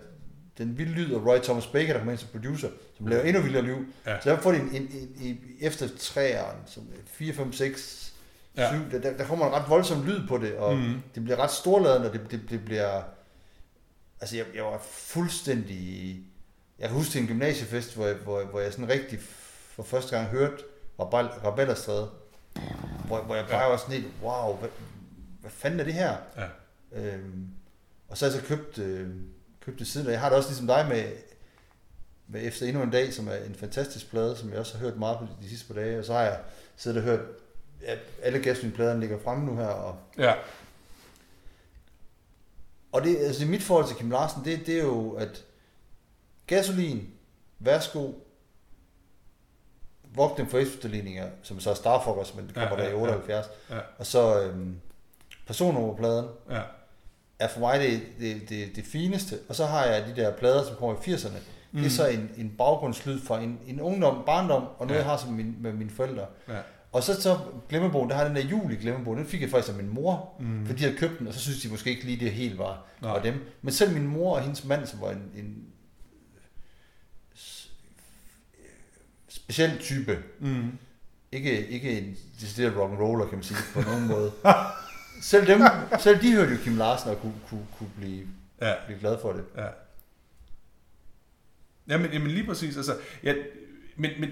den vilde lyd, og Roy Thomas Baker, der kommer ind som producer, som laver endnu vildere liv. Ja. Så der får de en, en, en, en, efter træeren, som 4, 5, 6, Ja. 7, der, der, der kommer en ret voldsom lyd på det, og mm. det bliver ret storladende, og det, det, det bliver... Altså, jeg, jeg var fuldstændig... Jeg kan huske til en gymnasiefest, hvor jeg, hvor, hvor jeg sådan rigtig for første gang hørte Rabellerstræde, hvor, hvor jeg bare Ja. var sådan lidt, wow, hvad, hvad fanden er det her? Ja. Øhm, og så har jeg så købt, øh, købt det siden, og jeg har det også ligesom dig med, med Efter endnu en dag, som er en fantastisk plade, som jeg også har hørt meget på de sidste par dage, og så har jeg siddet og hørt, at alle Gasolin-pladerne ligger fremme nu her, og, Ja. og det, altså mit forhold til Kim Larsen, det, det er jo, at Gasolin, Værsgo, Vog dem for efterligninger, som så er Starfuckers, men det kommer Ja, ja, ja, der i 78, ja. og så øhm, Personnummerpladen, Ja. er for mig det, det, det, det fineste. Og så har jeg de der plader, som kommer i 80'erne. Mm. Det er så en, en baggrundslyd fra en, en ungdom, barndom, og noget, Ja. ja. jeg har som min, med mine forældre. Ja. Og så, så glemmebogen, der har den der jul i glemmebogen, den fik jeg faktisk af min mor, Mm. fordi de havde købt den, og så synes de måske ikke lige, det helt var, Nej. var dem. Men selv min mor og hendes mand, som var en, en speciel type, Mm. ikke, ikke en decideret rock and roller, kan man sige, på nogen måde. Selv, dem, selv de hørte jo Kim Larsen og kunne, kunne, kunne blive, Ja. blive glad for det. Ja. Jamen, jamen lige præcis. Altså, jeg, men, men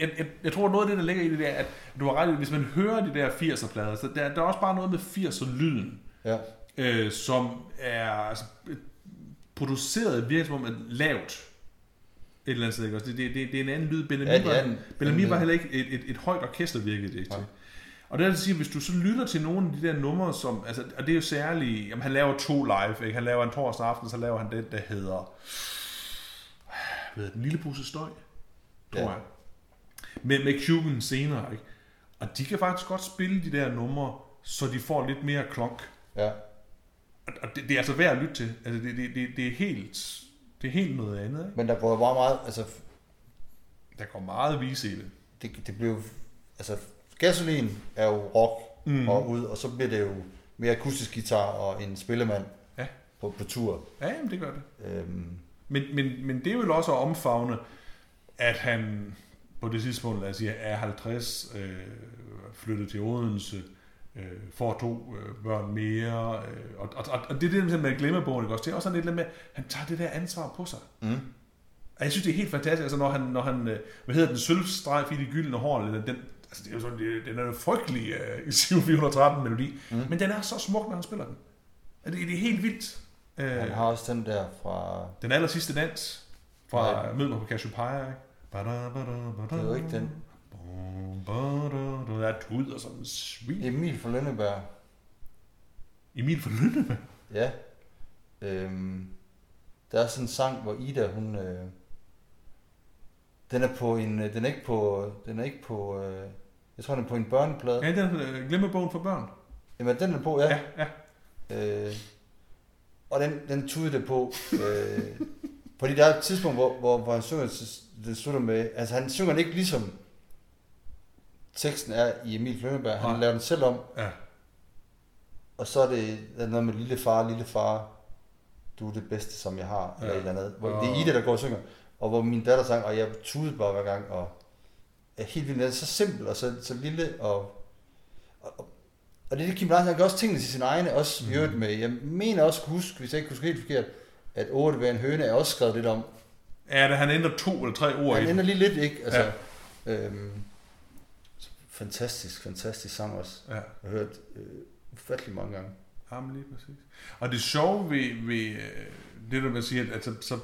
jeg, jeg, jeg tror, noget af det, der ligger i det der, at du har ret hvis man hører de der 80'er-plader, så der, der er også bare noget med 80'er-lyden, Ja. øh, som er altså, produceret virkelig som om at lavt et eller andet sted. Ikke? også? Det, det, det, det er en anden lyd. Bellamy, Ja, det var, Bellamy var heller ikke et, et, et højt orkester, virkede det ikke til. Og det er at sige, hvis du så lytter til nogle af de der numre, som, altså, og det er jo særligt, jamen han laver to live, ikke? han laver en torsdag aften, så laver han den, der hedder, hvad hedder den, Lille Pose Støj, tror Ja. jeg. Med, med Cuban senere, ikke? Og de kan faktisk godt spille de der numre, så de får lidt mere klonk. Ja. Og det, det er altså værd at lytte til. Altså, det, det, det, det er helt, det er helt noget andet, ikke? Men der går bare meget, altså, Der går meget vise i det. det, det blev, altså, gasolin er jo rock mm. og ud, og så bliver det jo mere akustisk guitar og en spillemand Ja. på, på tur. Ja, jamen, det gør det. Øhm, Men, men, men det er vel også at omfavne, at han på det tidspunkt, lad os sige, er 50, øh, flyttet til Odense, øh, får to øh, børn mere, øh, og, og, og, og det er det med glemmebogen, ikke også? Det er også sådan lidt med, han tager det der ansvar på sig. mm. Og jeg synes, det er helt fantastisk, altså når han, når han øh, hvad hedder den, sølvstrejf i de gyldne hår, eller den, altså det er jo sådan, det, den er jo frygtelig i 7413 melodi, mm. men den er så smuk, når han spiller den. Det, det er helt vildt. Øh, Han har også den der fra, den aller sidste dans fra Nej. Mød mig på Cassiopeia, ikke? Det er jo ikke den, der er tud og sådan en svin. Emil fra Lønneberg. Emil fra Lønneberg. Ja. Øhm, der er sådan en sang, hvor Ida, hun... Øh, den er på en... øh, Den er ikke på... Den er ikke på... Øh, jeg tror, den er på en børneplade. Ja, den øh, glemmebogen for børn. Jamen, den er på, ja. Ja, ja. Øh, og den, den tudede på. Øh, fordi der er et tidspunkt, hvor, hvor, hvor han synger, det slutter med, altså han synger ikke ligesom teksten er i Emil Klønneberg. Han Nej. laver den selv om, Ja. og så er det der er noget med lille far, lille far, du er det bedste, som jeg har, ja. eller Ja. et eller andet. Hvor Og- det er Ida, der går og synger, og hvor min datter sang, og jeg tudede bare hver gang, og er helt vildt, den er så simpel og så, så lille, og, og, og det er det, Kim Larsen, han gør også tingene til sin egne, også mm. Mhm. med. Jeg mener også, huske, hvis jeg ikke husker helt forkert, at ordet ved en høne er også skrevet lidt om. Ja, da han ændrer to eller tre ord i Han den. lige lidt, ikke? Altså, ja. øhm, fantastisk, fantastisk sang også. Ja. Jeg har hørt øh, ufattelig mange gange. Jamen lige præcis. Og det sjove ved, ved øh, det, der vil sige, at, altså, så,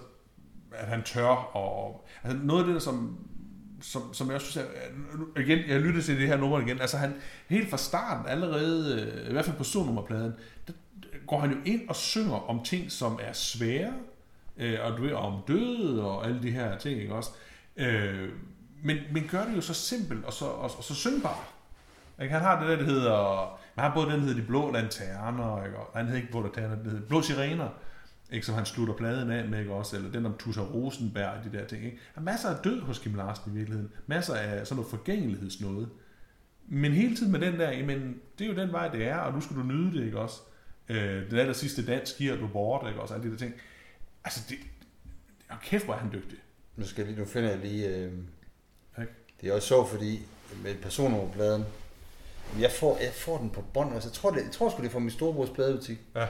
at han tør, og altså noget af det, der, som, som, som jeg synes, er, igen, jeg lytter til det her nummer igen, altså han, helt fra starten, allerede, øh, i hvert fald på solnummerpladen, der går han jo ind og synger om ting, som er svære, øh, og du ved, om død og alle de her ting, ikke også? Øh, men, men gør det jo så simpelt og så, og, og så syngbart. Ikke? Han har det der, der hedder... Han har både den, der hedder De Blå Lanterner, ikke? Og han hedder ikke Blå Lanterner, det hedder Blå Sirener, ikke? som han slutter pladen af med, ikke? Også, eller den om Tusser Rosenberg og de der ting. Ikke? Der er masser af død hos Kim Larsen i virkeligheden. Masser af sådan noget forgængelighedsnåde. Men hele tiden med den der, jamen, det er jo den vej, det er, og nu skal du nyde det, ikke også? Øh, den aller sidste dans giver du bort, ikke også? Alle de der ting. Altså, det, og kæft, hvor er han dygtig. Nu, skal jeg lige, nu finder jeg lige... Øh, Ikke? det er også sjovt, fordi med personnummerpladen, jeg får, jeg får den på bånd. Altså, jeg tror, det, jeg tror sgu, det er fra min storebrors pladebutik, Ja.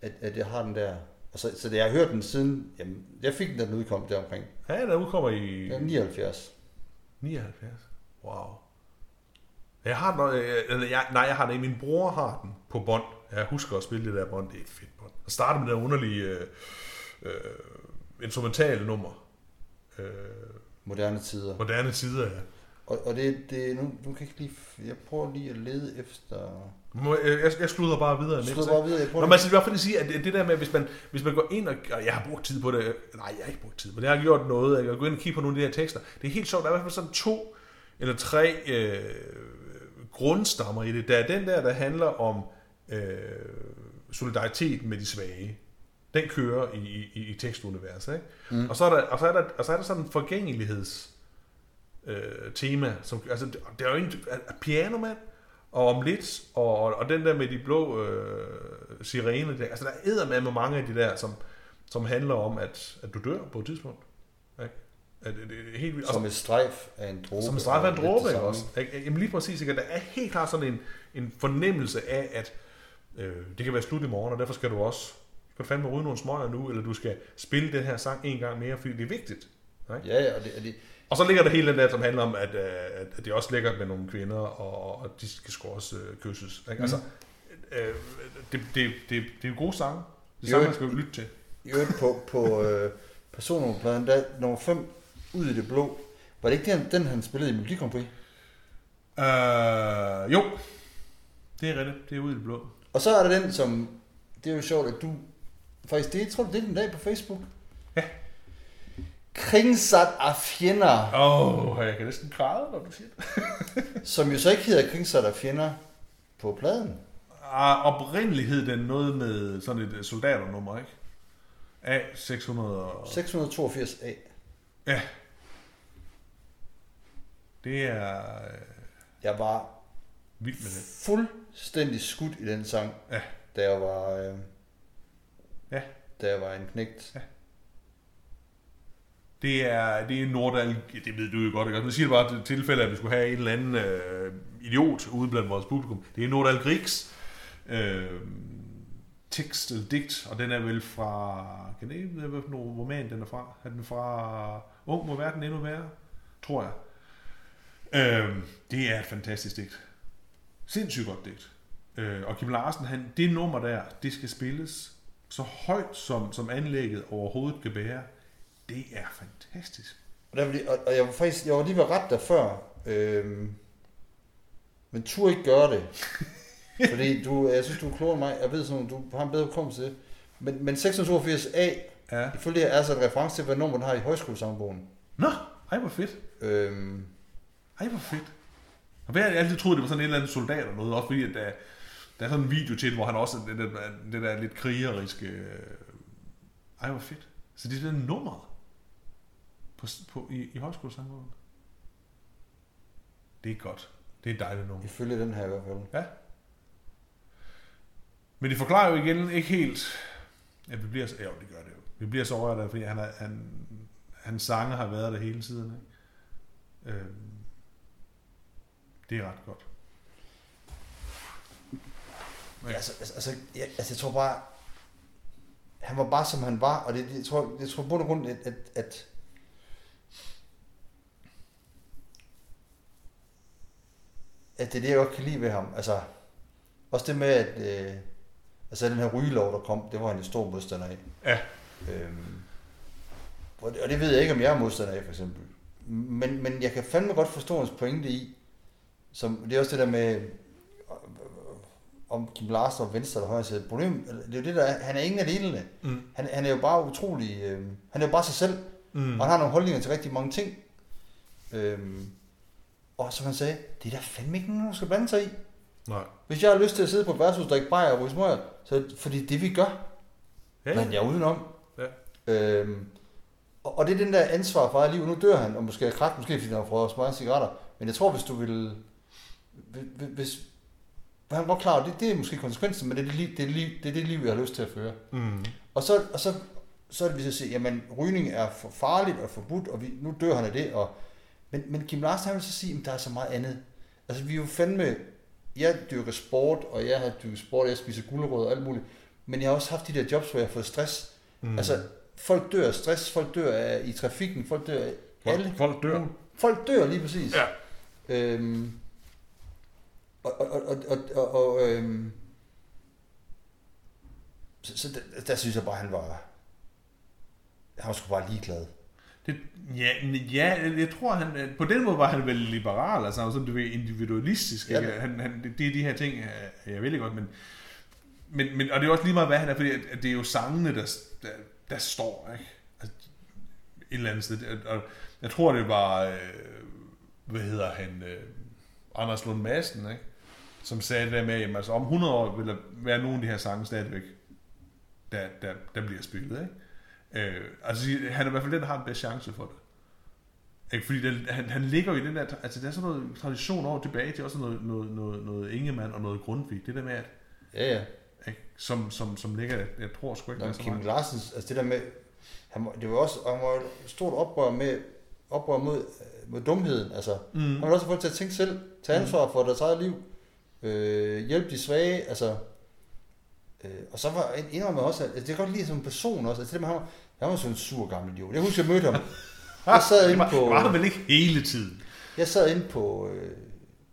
at, at jeg har den der. Og så, så det, jeg har hørt den siden... Jamen, jeg fik den, da den udkom der omkring. Ja, der udkommer i... Ja, 79. 79. Wow. Jeg har den, eller jeg, nej, jeg har den ikke. Min bror har den på bånd. Jeg husker at spille det der bånd. Det er et fedt bånd. Og starte med det der underlige øh, øh, instrumentale nummer. Øh, Moderne tider. moderne tider, ja. Og, og det, det nu, nu kan jeg ikke lige... Jeg prøver lige at lede efter... Må- Jeg, jeg, slutter bare videre. Slutter bare videre. Jeg Nå, prøver men altså, i hvert fald sige, at det, det der med, hvis man, hvis man går ind og, og jeg har brugt tid på det, nej, jeg har ikke brugt tid, men jeg har gjort noget, jeg kan gå ind og kigge på nogle af de her tekster. Det er helt sjovt, der er i hvert fald sådan to eller tre øh, grundstammer i det. Der er den der, der handler om øh, solidaritet med de svage. Den kører i, i, i tekstuniverset. Ikke? Mm. Og, så er der, og, så er der, og så er der sådan en forgængeligheds øh, tema. Som, altså, det er jo en pianomand, og om lidt, og, og den der med de blå øh, sirener, der, altså der er med med mange af de der, som, som handler om, at, at du dør på et tidspunkt. Ikke? At, det er helt vildt. Som et strejf af en dråbe. som en straf af en dråbe, ikke også? Ikke? Jamen lige præcis, ikke? Der er helt klart sådan en, en fornemmelse af, at øh, det kan være slut i morgen, og derfor skal du også skal du fandme ryge nogle smøger nu, eller du skal spille den her sang en gang mere, fordi det er vigtigt. Ikke? Ja, ja, og det, og det, Og så ligger der hele den der, som handler om, at, øh, at at det også ligger med nogle kvinder, og, og de skal sgu også øh, kysses. Ikke? Altså, øh, det, det, det, det er jo gode sange. Det er sange, man skal jo lytte til. I øvrigt på, på øh, personnummerpladen, der er nummer 5 ud i det blå. Var det ikke den, den han spillede i Melodi Grand Prix? Øh, jo, det er rigtigt. Det er ude i det blå. Og så er der den, som... Det er jo sjovt, at du... Faktisk, det tror du, det er den dag på Facebook? Ja. Kringsat af fjender, Åh, oh, jeg kan næsten græde, når du siger det. som jo så ikke hedder Kringsat af fjender på pladen. Ah, oprindeligt hed den noget med sådan et øh, soldaternummer, ikke? A600 og... 682A. Ja. Det er øh, Jeg var vildt med det. fuldstændig skudt i den sang, Ja. da jeg var... Øh, Ja. Da jeg var en knægt. Ja. Det er, det er Nordal, det ved du jo godt, ikke? Men jeg siger det bare til tilfælde, at vi skulle have en eller anden øh, idiot ude blandt vores publikum. Det er Nordal Griegs øh, tekst eller digt, og den er vel fra, kan ikke vide, hvilken roman den er fra? Er den fra Ung må verden endnu være? Tror jeg. Øh, det er et fantastisk digt. Sindssygt godt digt. Øh, og Kim Larsen, han, det nummer der, det skal spilles så højt, som, som anlægget overhovedet kan bære. Det er fantastisk. Og, der, og, og jeg var faktisk, jeg var lige ved ret der før, øhm, men turde ikke gøre det. Fordi du, jeg synes, du er klogere end mig. Jeg ved sådan, du har en bedre hukommelse til. Men, men 682A, Ja. ifølge er så et reference til, hvad nummer den har i højskolesangbogen. Nå, ej hvor fedt. Øhm, Ej hvor fedt. Og jeg altid troet, det var sådan en eller anden soldat eller noget, også fordi at, uh, Der er sådan en video til, hvor han også det der, det der lidt krigeriske... øh, Ej, hvor fedt. Så det er det nummer på, på, i, i højskolesangbogen. Det er godt. Det er et dejligt nummer. Ifølge den her i hvert fald. Ja. Men det forklarer jo igen ikke helt, at vi bliver så, jo, det gør det jo. Vi bliver så rørt af, fordi han, er, han, hans sange har været der hele tiden. Ikke? Øhm, det er ret godt. Ja. Altså, altså, altså, jeg, altså, jeg tror bare, han var bare som han var, og det, jeg tror jeg tror på grund grund, at, at, at at det er det, jeg godt kan lide ved ham. Altså, også det med, at øh, altså den her rygelov, der kom, det var han en stor modstander af. Ja. Øhm, og, det, og det ved jeg ikke, om jeg er modstander af, for eksempel. Men, men jeg kan fandme godt forstå hans pointe i, som, det er også det der med, om Kim Larsen og venstre eller højre side. Problem, det er jo det der, er- han er ingen af delene. Mm. Han, han er jo bare utrolig, øh, han er jo bare sig selv, Mm. og han har nogle holdninger til rigtig mange ting. Øhm, og som han sagde, det er der fandme ikke nogen, der skal blande sig i. Nej. Hvis jeg har lyst til at sidde på et værtshus, drikke bajer og ryge smøger, så fordi det vi gør, Ja, men jeg er udenom. Ja. Øhm, og, og det er den der ansvar for eget liv. Nu dør han, og måske er kræft, måske fordi han har fået smøger cigaretter. Men jeg tror, hvis du vil... hvis- han var klar, det, det er måske konsekvensen, men det er det, liv, det, er det, liv, det er det liv, jeg har lyst til at føre. Mm. Og så, og så, så er det, hvis jeg siger, jamen rygning er for farligt og forbudt, og vi, nu dør han af det. Og, men, men Kim Larsen han vil så sige, at der er så meget andet. Altså vi er jo fandme, jeg dyrker sport, og jeg har dyrket sport, og jeg spiser gulerødder og alt muligt. Men jeg har også haft de der jobs, hvor jeg har fået stress. Mm. Altså folk dør af stress, folk dør af, i trafikken, folk dør af alle. folk, folk dør. Folk dør lige præcis. Ja. Øhm, og, og, og, og, og, og øhm, så, så der, der, synes jeg bare, han var, han var sgu bare ligeglad. Det, ja, ja, jeg tror, han, på den måde var han vel liberal, altså sådan, du ved, individualistisk. Ja. Ikke? Han, han, det, det er de her ting, øh, jeg vil godt, men, men, men, og det er også lige meget, hvad han er, fordi at, at det er jo sangene, der, der, der står, ikke? Altså, et eller andet sted. Og jeg tror, det var, øh, hvad hedder han, øh, Anders Lund Madsen, ikke? Som sagde det der med, at altså, om 100 år vil der være nogle af de her sange stadigvæk, der, der, der bliver spillet. Ikke? Øh, altså, han er i hvert fald den, der har den bedste chance for det. Ikke? Fordi det, han, han ligger jo i den der, altså der er sådan noget tradition over tilbage til også noget, noget, noget, noget Ingemann og noget Grundtvig. Det der med, at, Ja, ja. ikke? Som, som, som ligger, jeg, tror sgu ikke, Nå, Kim meget. Larsens, altså det der med, han, var- det var også, han var et stort oprør med, oprør mod, mod dumheden, altså. Mm. Han vil også få folk til at tænke selv, tage ansvar for deres eget liv, øh, hjælpe de svage, altså. Øh, og så var en indrømmer også, at altså, det kan godt lide som person også, altså det med ham, han var sådan en sur gammel idiot. Jeg husker, jeg mødte ham. Jeg sad inde på, det var vel ikke hele tiden. jeg sad inde på, øh,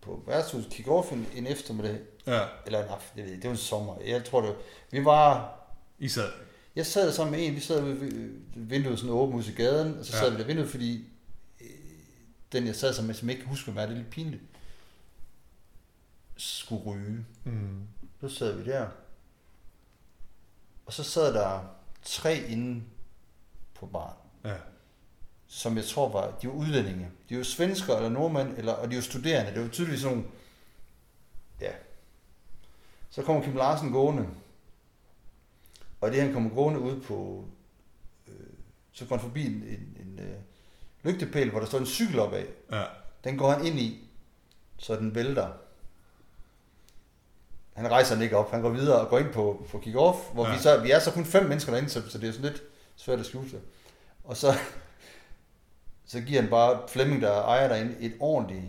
på værtshuset kick-off en, en eftermiddag, Ja, eller en aften, det ved jeg, det var en sommer. Jeg tror det var, vi var, I sad. jeg sad sammen med en, vi sad ved vinduet sådan åbent ud til gaden, og så sad Ja. vi der vinduet, fordi øh, den jeg sad sammen med, som jeg ikke kan huske, hvad er det er lidt pinligt, skulle ryge. Mm. Så sad vi der. Og så sad der tre inde på baren, Ja. som jeg tror var, de var udlændinge. De var svensker eller nordmænd, eller, og de var studerende. Det var tydeligvis sådan nogle, ja. Så kommer Kim Larsen gående. Og det han kommer gående ud på, øh, så går han forbi en, en, en øh, lygtepæl, hvor der står en cykel opad. Ja. Den går han ind i, så den vælter. Han rejser den ikke op, han går videre og går ind på, på kick-off, hvor Ja. vi, så, vi er så kun fem mennesker derinde, så, så det er sådan lidt svært at skjule sig. Og så, så giver han bare Flemming, der ejer derinde, et ordentligt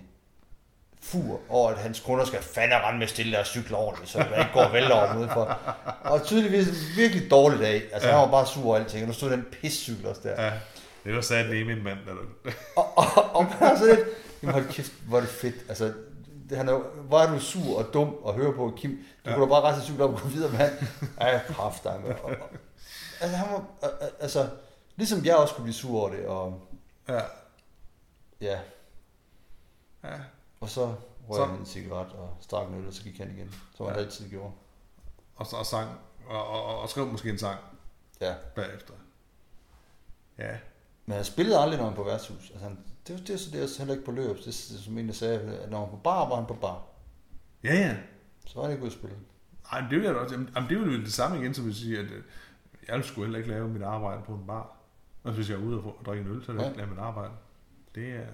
fur over, at hans kunder skal fandme rende med stille der cykler ordentligt, så man ikke går og vælter over dem udenfor. Og tydeligvis en virkelig dårlig dag. Altså, Ja. han var bare sur og alting, og nu stod den piscykel også der. ja. Det var sandt lige min mand. Der, Og, og, og er sådan lidt, jamen hold kæft, hvor er det fedt. Altså, det, han er, hvor er du sur og dum at høre på, Kim. Du Ja. kunne da bare rejse cyklen op og gå videre med han. Ej, kraft dig, med. Altså, han var, altså, ligesom jeg også kunne blive sur over det, og ja. ja, ja. og så røg Så- han en cigaret og strak en øl, og så gik han igen, som han Ja. altid gjorde. Og, og sang. Og, og, og, og skrev måske en sang Ja, bagefter. Ja. men han spillede aldrig, når han på værtshus. Altså, han, det, var- det, så det er heller ikke på løb. Det er som en, sagde, at når han var på bar, var han på bar. Ja, ja. Så var han ikke ude at spille. Ej, men det, vil jeg da også, jamen, det er jo det samme igen, som vil sige, at øh, jeg sgu heller ikke lave mit arbejde på en bar. Og hvis jeg er ude og, drikke en øl, så vil jeg Ja. ikke lave mit arbejde. Det er...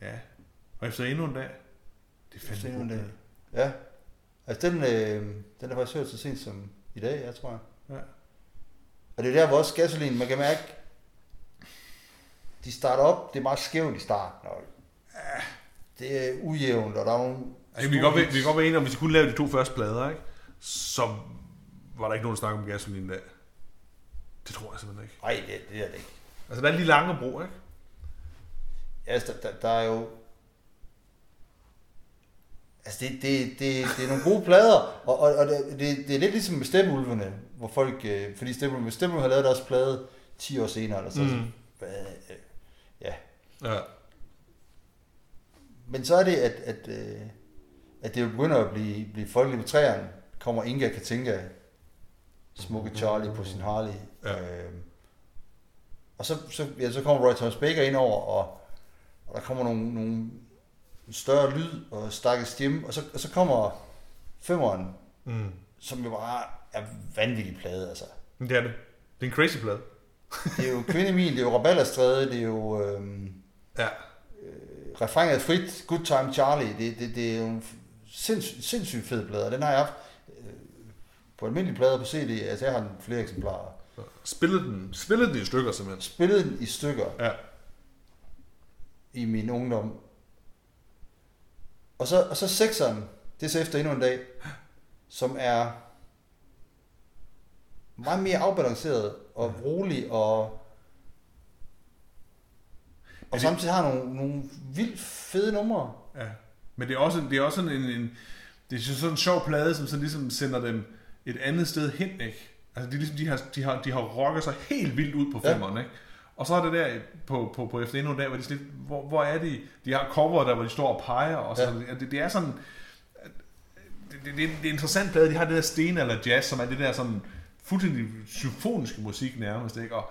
Ja. Og efter endnu en dag. Det er fandme en dag. Ja. Altså den, øh, den er faktisk hørt så sent som i dag, jeg tror jeg. Ja. Og det er der, hvor også gasolin, man kan mærke, de starter op, det er meget skævt i starten. Og det er ujævnt, og der er nogle... Altså, vi, kan godt, være- vi kan godt være enige om, hvis vi kunne lave de to første plader, ikke? så var der ikke nogen, der snakkede om gasolin der. Det tror jeg simpelthen ikke. Nej, det, det er det ikke. Altså, der er lige lange bro, ikke? Altså, der, der, der er jo... Altså, det, det, det, det er nogle gode plader, og, og, og det, det, er lidt ligesom med Stepulvene, hvor folk... Øh, fordi Stepulvene, Stepulvene har lavet deres plade 10 år senere, eller så. Mm. Mm. Ja. Men så er det, at, at, øh, at det jo begynder at blive, blive folkeligt på træerne. Kommer Inga Katinka, smukke Charlie på sin Harley. Ja. Øh, og så, så, ja, så kommer Roy Thomas Baker ind over, og, og der kommer nogle, nogle større lyd og stakkels Jim, og så, og så kommer femmeren, Mm. som jo bare er vanvittig plade, altså. Det er det. Det er en crazy plade. Det er jo Kvindemin, det er jo Rabalderstræde, det er jo øhm, Ja. refrænet er frit, Good Time Charlie, det, det, det er jo en sindssygt, sindssygt fed plade, den har jeg haft øh, på almindelige plader på CD, altså jeg har den flere eksemplarer. Spillet den, spillet den i stykker, simpelthen. Spillet den i stykker Ja. i min ungdom. Og så, og så sekseren, det er så efter endnu en dag, som er meget mere afbalanceret og rolig og og det- samtidig har nogle, nogle vildt fede numre. Ja. Men det er også, det er også sådan en, en det er sådan en sjov plade, som så ligesom sender dem et andet sted hen, ikke? Altså, de, ligesom, de, har, de, har, de har rocket sig helt vildt ud på Ja. femmeren, ikke? Og så er det der på, på, på efter endnu en dag, hvor de lidt, hvor, hvor er de? De har cover der, hvor de står og peger, og så, ja. det, det er sådan, det, det, det, er en- er interessant plade, de har det der sten eller jazz, som er det der sådan fuldstændig symfoniske musik nærmest, ikke? Og,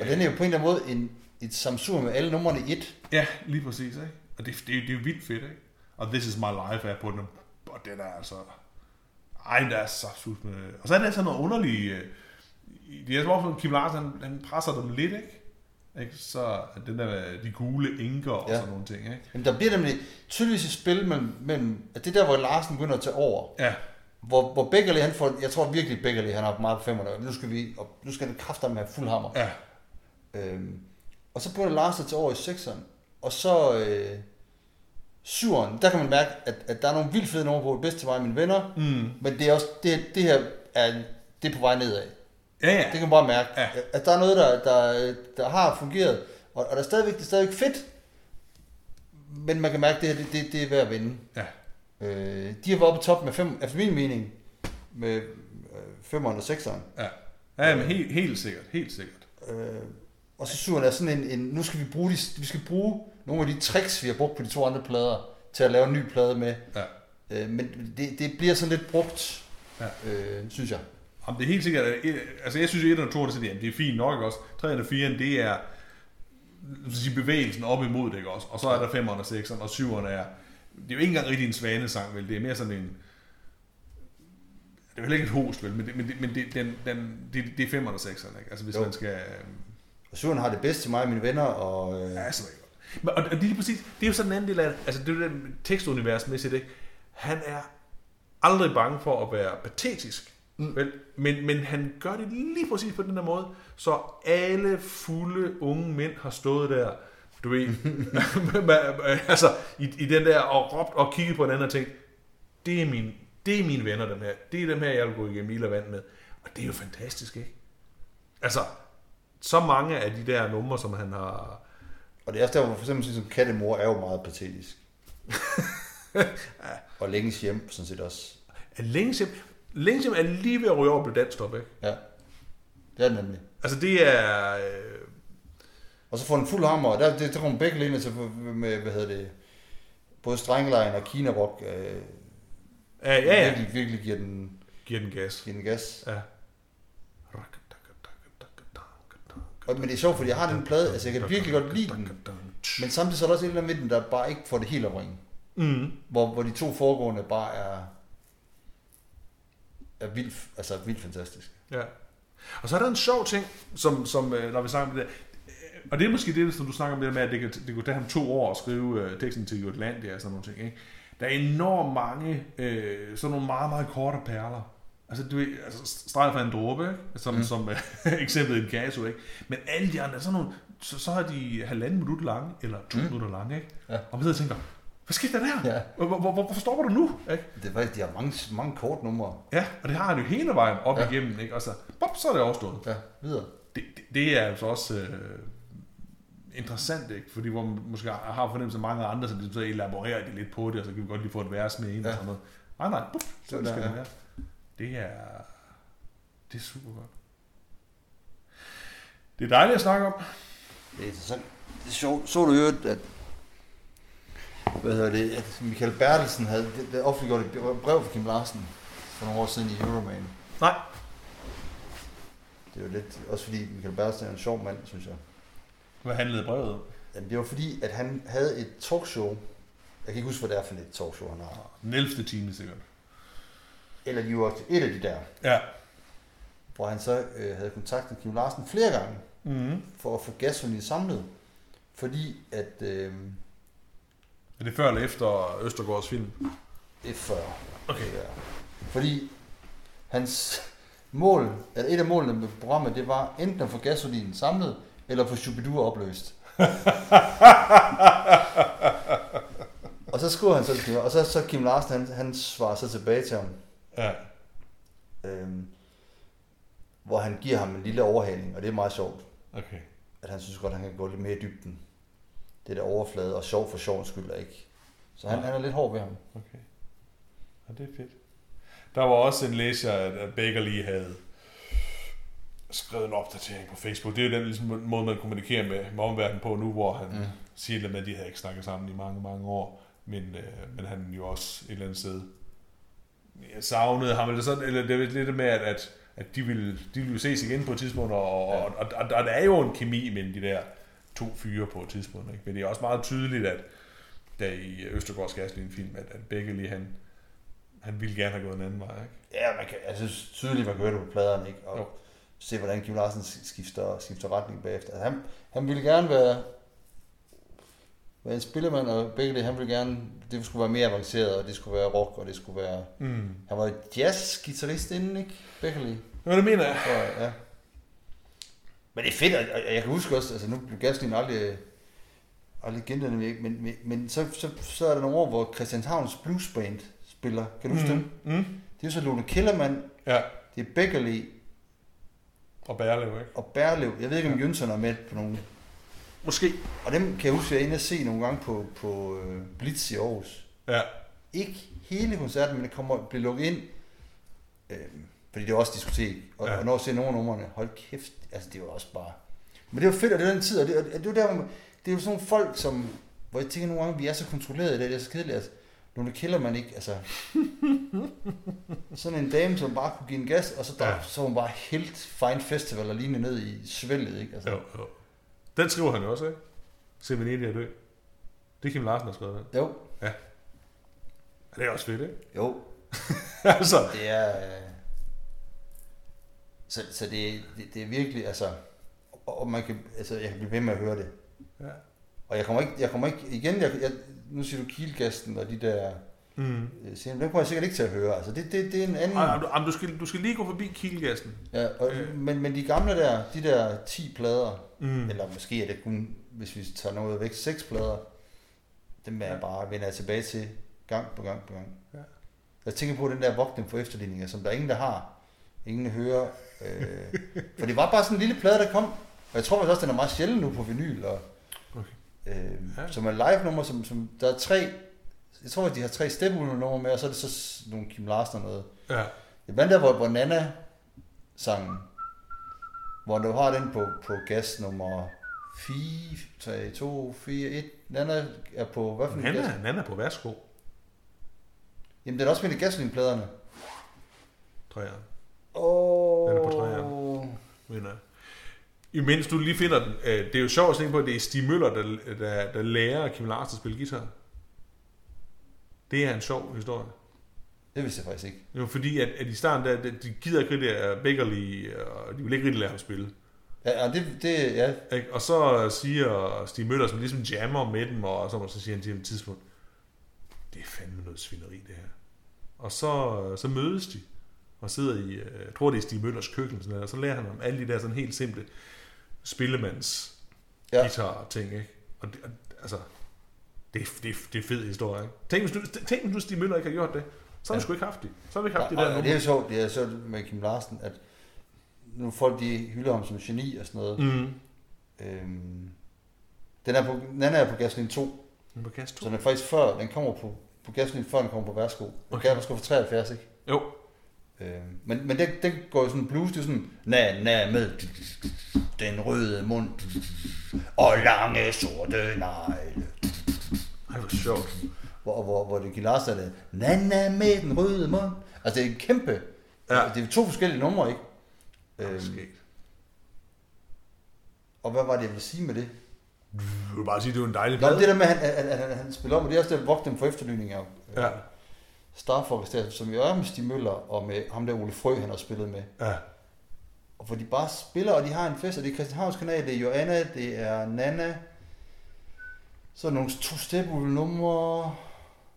Og den er jo på en eller anden måde en, et samsur med alle numrene i et. Ja, lige præcis, ikke? Og det, det, det er jo vildt fedt, ikke? Og This Is My Life er på den, og den er altså... Ej, der er så sus med... Og så er det sådan noget underligt... øh, Det er som om, Kim Larsen, han, han presser dem lidt, ikke? ikke? Så den der, de gule enker og Ja. sådan nogle ting, ikke? Men der bliver nemlig tydeligvis et spil mellem, mellem at det er der, hvor Larsen begynder at tage over. Ja, Hvor, hvor Beckerley, han får, jeg tror virkelig, Beckerley, han har meget på femmerne, nu skal vi, og nu skal den kræfter med fuld hammer. ja, Øhm, og så begynder Lars at tage over i sekseren, og så øh, syveren, der kan man mærke, at, at der er nogle vildt fede numre på, det bedste til mig og mine venner, mm. men det er også, det, det her er, det er på vej nedad. ja, ja. Det kan man bare mærke, Ja. at der er noget, der, der, der har fungeret, og, og der er stadigvæk, det er stadigvæk fedt, men man kan mærke, at det her, det, det, det er værd at vinde. Ja. Øh, de har været oppe på top med fem, efter min mening, med øh, femmeren og sekseren. Ja, ja men helt, helt sikkert, helt sikkert. Øh, og så syveren er sådan en, en, nu skal vi bruge, de, vi skal bruge nogle af de tricks, vi har brugt på de to andre plader, til at lave en ny plade med. Ja. Øh, men det, det bliver sådan lidt brugt, Ja. øh, synes jeg. Jamen, det er helt sikkert, altså jeg synes, at 1 og 2, det, er det er fint nok, også? 3 og 4, det er sige, bevægelsen op imod det, ikke også? Og så er der 5'eren og 6'eren, og 7'eren er, det er jo ikke engang rigtig en svanesang, vel? Det er mere sådan en, det er jo heller ikke et host, vel? Men det, men det, men det, den, den, det, det er 5'eren og 6'eren, ikke? Altså hvis Jo. jo. man skal... Og syveren har det bedste til mig og mine venner, og øh, Ja, så ikke godt. Men, og, og det er lige præcis, det er jo sådan en anden del af det. Altså det er jo den tekstuniversmæssigt, ikke? Han er aldrig bange for at være patetisk. Mm. Vel? Men, men han gør det lige præcis på den der måde, så alle fulde unge mænd har stået der, du ved, altså i, i den der, og råbt og kigget på hinanden og tænkt, det er, min, det er mine venner, dem her. Det er dem her, jeg vil gå igennem ild og vand med. Og det er jo fantastisk, ikke? Altså, så mange af de der numre, som han har... og det er også der, hvor for eksempel som Kattemor er jo meget patetisk. og længes hjem, sådan set også. Er længe hjem, længe hjem er lige ved at ryge over på dansk stop, ikke? Ja, det er det nemlig. Altså det er... Øh, Og så får den fuld hammer, og der, det, der kommer begge linjer til med, hvad hedder det, både strenglejen og Kina Rock, øh, ja, ja, ja. virkelig, virkelig giver den, Giver den gas. giver den gas. Ja. Og, men det er sjovt, fordi jeg har den plade, altså jeg kan virkelig godt lide den, men samtidig så er der også et eller andet ved den, der bare ikke får det helt at ringe. Mm. Hvor, hvor de to foregående bare er er vildt, altså vildt fantastisk. Ja. Og så er der en sjov ting, som, som øh, når vi snakker om det og det er måske det, som du snakker om det med, at det, kan, det kunne tage ham to år at skrive øh, teksten til Jutlandia og sådan nogle ting. Ikke? Der er enormt mange, øh, sådan nogle meget, meget korte perler. Altså, du altså streget fra en dråbe, ikke? som, mm. som eksemplet i en kaso, ikke? Men alle de andre, sådan nogle, så, så har de halvanden minut lange, eller to mm. minutter lange, ikke? Ja. Og man sidder og tænker, hvad skete der der? Ja. Hvor, hvor, hvor, hvorfor stopper du nu? Ikke? Det er faktisk, de har mange, mange kort numre. Ja, og det har han jo hele vejen op Ja. igennem, ikke? Og så, bop, så er det overstået. Ja, videre. Det, det, det er altså også øh, interessant, ikke? Fordi hvor man måske har fornemmelse af mange andre, så, de, så elaborerer de lidt på det, og så kan vi godt lige få et vers med ind Ja. og sådan noget. Nej, nej, bup, så Det det er skal der, det ja. Det er, det er super godt. Det er dejligt at snakke om. Det er interessant. Det er sjovt. Så du jo, at hvad hedder det, at Michael Bertelsen havde det, det offentliggjort et brev fra Kim Larsen for nogle år siden i Euroman. Nej. Det er jo lidt, også fordi Michael Bertelsen er en sjov mand, synes jeg. Hvad handlede brevet om? Jamen, det var fordi, at han havde et talkshow. Jeg kan ikke huske, hvad det er for et talkshow, han har. Den 11. time sikkert. Eller de var et af de der, Ja. hvor han så øh, havde kontakt med Kim Larsen flere gange, Mm-hmm. for at få gasforlig samlet. Fordi at øh, Er det før eller efter Østergaards film? F40. Okay. Ja. Fordi hans mål, eller et af målene med programmet, det var enten at få gasolinen samlet, eller få Shubidua opløst. og så skriver han så, til og så, så Kim Larsen, han, han svarer så tilbage til ham, Ja. øhm, hvor han giver ham en lille overhaling, og det er meget sjovt, Okay. at han synes godt, at han kan gå lidt mere i dybden. Det der overflade, og sjov for sjovens skyld er ikke. Så han, Nej. han er lidt hård ved ham. Okay. Ja, det er fedt. Der var også en læser, at Baker lige havde skrevet en opdatering på Facebook. Det er jo den ligesom, måde, man kommunikerer med, med omverdenen på nu, hvor han Mm. mm. siger lidt med, at de havde ikke snakket sammen i mange, mange år. Men, øh, men han jo også et eller andet sted ja, savnede ham, eller sådan, eller det er lidt med, at, at, at de, ville, de ville ses igen på et tidspunkt, og, og, Ja. og, og, og, der er jo en kemi mellem de der to fyre på et tidspunkt. Ikke? Men det er også meget tydeligt, at der i Østergaards Gaslin film, at, at begge lige han, han ville gerne have gået en anden vej. Ikke? Ja, man kan, jeg synes tydeligt, man høre det på pladerne, ikke? Og Jo. se, hvordan Kim Larsen skifter, skifter retning bagefter. Altså, han, han ville gerne være, være en spillemand, og det, han ville gerne, det skulle være mere avanceret, og det skulle være rock, og det skulle være... Mm. Han var jazz-gitarrist inden, ikke? Beckerly, Ja, det mener jeg. jeg, ja. Men det er fedt, og jeg kan huske også, altså nu blev Gaslin aldrig, aldrig gendannet, ikke? men, men, men så, så, så er der nogle år, hvor Christianshavns Blues Band spiller. Kan du huske dem? Mm. Mm. Det er så Lone Kellermann, Ja, det er Beckerly, og Bærlev, ikke? og Berlev. Jeg ved ikke, om Jønsson er med på nogen. Måske. Og dem kan jeg huske, at jeg er inde og se nogle gange på, på øh, Blitz i Aarhus. Ja. Ikke hele koncerten, men det kommer bliver lukket ind. Øh, fordi det er også diskotek. Og, ja. Og når jeg ser nogle af numrene, hold kæft, altså det var også bare... Men det var fedt, og det var den tid, og det, og det var der, man, det er jo sådan nogle folk, som... Hvor jeg tænker nogle gange, vi er så kontrolleret i det, det er så kedeligt. Altså, nogle kælder man ikke, altså... sådan en dame, som bare kunne give en gas, og så, der, ja. Så var hun bare helt fine festival og lignende ned i svælget, ikke? Altså, Jo, jo. Den skriver han jo også, ikke? Se Venedig er død. Det er Kim Larsen, der har skrevet den. Jo, Ja, Det er også fedt, ikke? jo, altså, Det er... øh, Så, så det, det, det er virkelig, altså... Og man kan, altså, jeg kan blive ved med at høre det. ja. Og jeg kommer ikke, jeg kommer ikke igen, jeg, jeg, nu siger du Kielgasten og de der Mm. scener, dem kommer jeg sikkert ikke til at høre. Altså, det, det, det er en anden... Ej, du, du, skal, du skal lige gå forbi Kielgassen. Ja, og, Øh. men, men de gamle der, de der 10 plader, Mm. eller måske er det kun, hvis vi tager noget væk, 6 plader, dem er jeg bare vender jeg tilbage til gang på gang på gang. Ja. Jeg tænker på den der vogtning for efterligninger, som der er ingen, der har. Ingen hører. Øh, for det var bare sådan en lille plade, der kom. Og jeg tror faktisk også, den er meget sjælden nu på vinyl. Og, Okay. øh, Ja. Som er live nummer, som, som der er tre, jeg tror, at de har tre steppeulver med, og så er det så nogle Kim Larsen og noget. Ja. Det er blandt andet, hvor, hvor Nana sangen, hvor du har den på, på gas nummer 4, 3, 2, 4, 1. Nana er på, hvad for en Han gas? er, han er på værsgo, Jamen, den er også med i gasolinpladerne. tror jeg. Åh. Den er på træerne. mener jeg. Imens du lige finder den, øh, det er jo sjovt at tænke på, at det er Stig Møller, der, der, der lærer Kim Larsen at spille guitar. Det er en sjov historie. Det vidste jeg faktisk ikke. Var fordi, at, at i starten, der, de gider ikke rigtig af Beckerly, og de vil ikke rigtig lade ham spille. Ja, det, det, ja. Ikke? Og så siger Stig Møller, som ligesom jammer med dem, og så, så siger han til et tidspunkt, det er fandme noget svineri, det her. Og så, så mødes de, og sidder i, øh, jeg tror det er Stig Møllers køkken, sådan noget, og så lærer han om alle de der sådan helt simple spillemands Ja. guitar ting, ikke? Og det, og, altså, det, er- det, er- det er fed historie, ikke? Tænk, hvis du, tænk, hvis Stig Møller ikke har gjort det. Så har vi Ja. sgu ikke haft det. Så har vi ikke haft det Og, der og det er sjovt, det er sjovt med Kim Larsen, at nu folk de hylder ham som geni og sådan noget. Mm. Øhm, den er på, den er på Gasolin 2, Men på kast så den er faktisk før, den kommer på, på Gasolin før den kommer på Værsgo. Den Okay. kan Værsgo for 73, ikke? Jo. Øhm, men men den, den går jo sådan blues, det er sådan, na, na, med den røde mund, og lange sorte negle. Ej, hvor sjovt. Hvor, hvor, hvor det Larsen er det, na, na, med den røde mund. Altså det er en kæmpe, Ja. det er to forskellige numre, ikke? Øhm. Og hvad var det, jeg ville sige med det? Jeg vil bare sige, det var en dejlig Nå, plade. det der med, at han, at, at, han spiller om, og det er også det, Vogt dem for efterlysninger. Ja. Starfox der, som jo er med Stig Møller, og med ham der Ole Frø, han har spillet med. Ja. Og hvor de bare spiller, og de har en fest, og det er Christianshavns kanal, det er Joanna, det er Nana, så nogle to stepule numre,